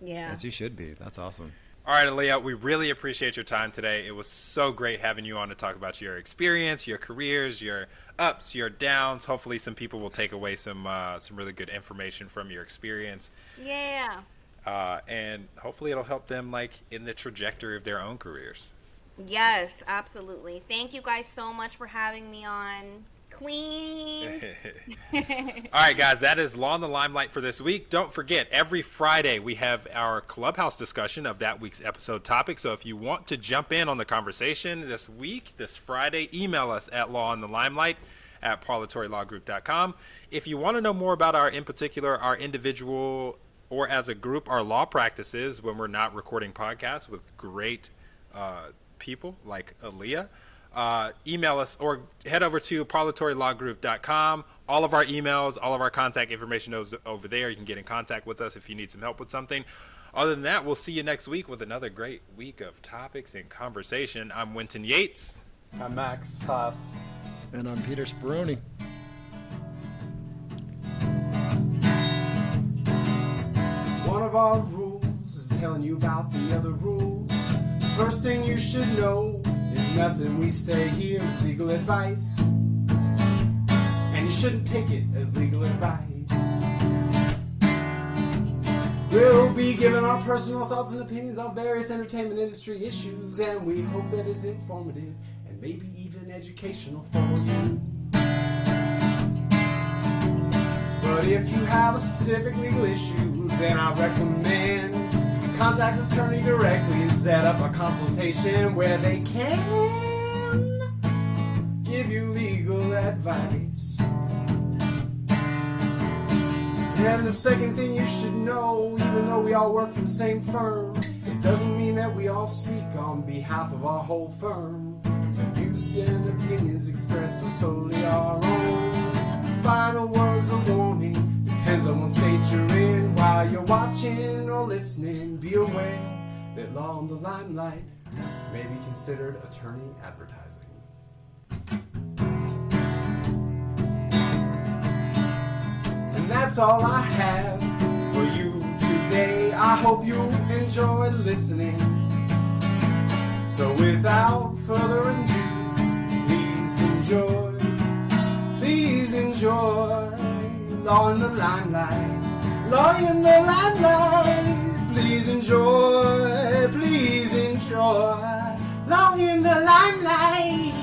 B: Yeah.
D: as you should be. That's awesome.
A: All right, Aliya, we really appreciate your time today. It was so great having you on to talk about your experience, your careers, your ups, your downs. Hopefully, some people will take away some uh, some really good information from your experience,
B: Yeah.
A: uh, and hopefully, it'll help them like in the trajectory of their own careers.
B: Yes, absolutely. Thank you guys so much for having me on. Queen. [LAUGHS]
A: All right, guys, that is Law in the Limelight for this week. Don't forget, every Friday we have our clubhouse discussion of that week's episode topic. So if you want to jump in on the conversation this week, this Friday, email us at Law in the Limelight at parlatorelawgroup.com. If you want to know more about our, in particular, our individual or as a group, our law practices when we're not recording podcasts with great uh, people like Aliya, uh, email us or head over to parlatorelawgroup.com. All of our emails, all of our contact information is over there. You can get in contact with us if you need some help with something. Other than that, we'll see you next week with another great week of topics and conversation. I'm Winston Yates.
E: I'm Max Haas.
D: And I'm Peter Speroni.
J: One of our rules is telling you about the other rules. First thing you should know is nothing we say here is legal advice. And you shouldn't take it as legal advice. We'll be giving our personal thoughts and opinions on various entertainment industry issues, and we hope that it's informative and maybe even educational for you. But if you have a specific legal issue, then I recommend contact attorney directly and set up a consultation where they can give you legal advice. And the second thing you should know, even though we all work for the same firm, it doesn't mean that we all speak on behalf of our whole firm. Views and opinions expressed are solely our own. Final words of warning on what state you're in. While you're watching or listening, be aware that law on the limelight may be considered attorney advertising. And that's all I have for you today. I hope you enjoyed listening. So without further ado, please enjoy, please enjoy In the Limelight, Law in the Limelight. Please enjoy, please enjoy Law in the Limelight.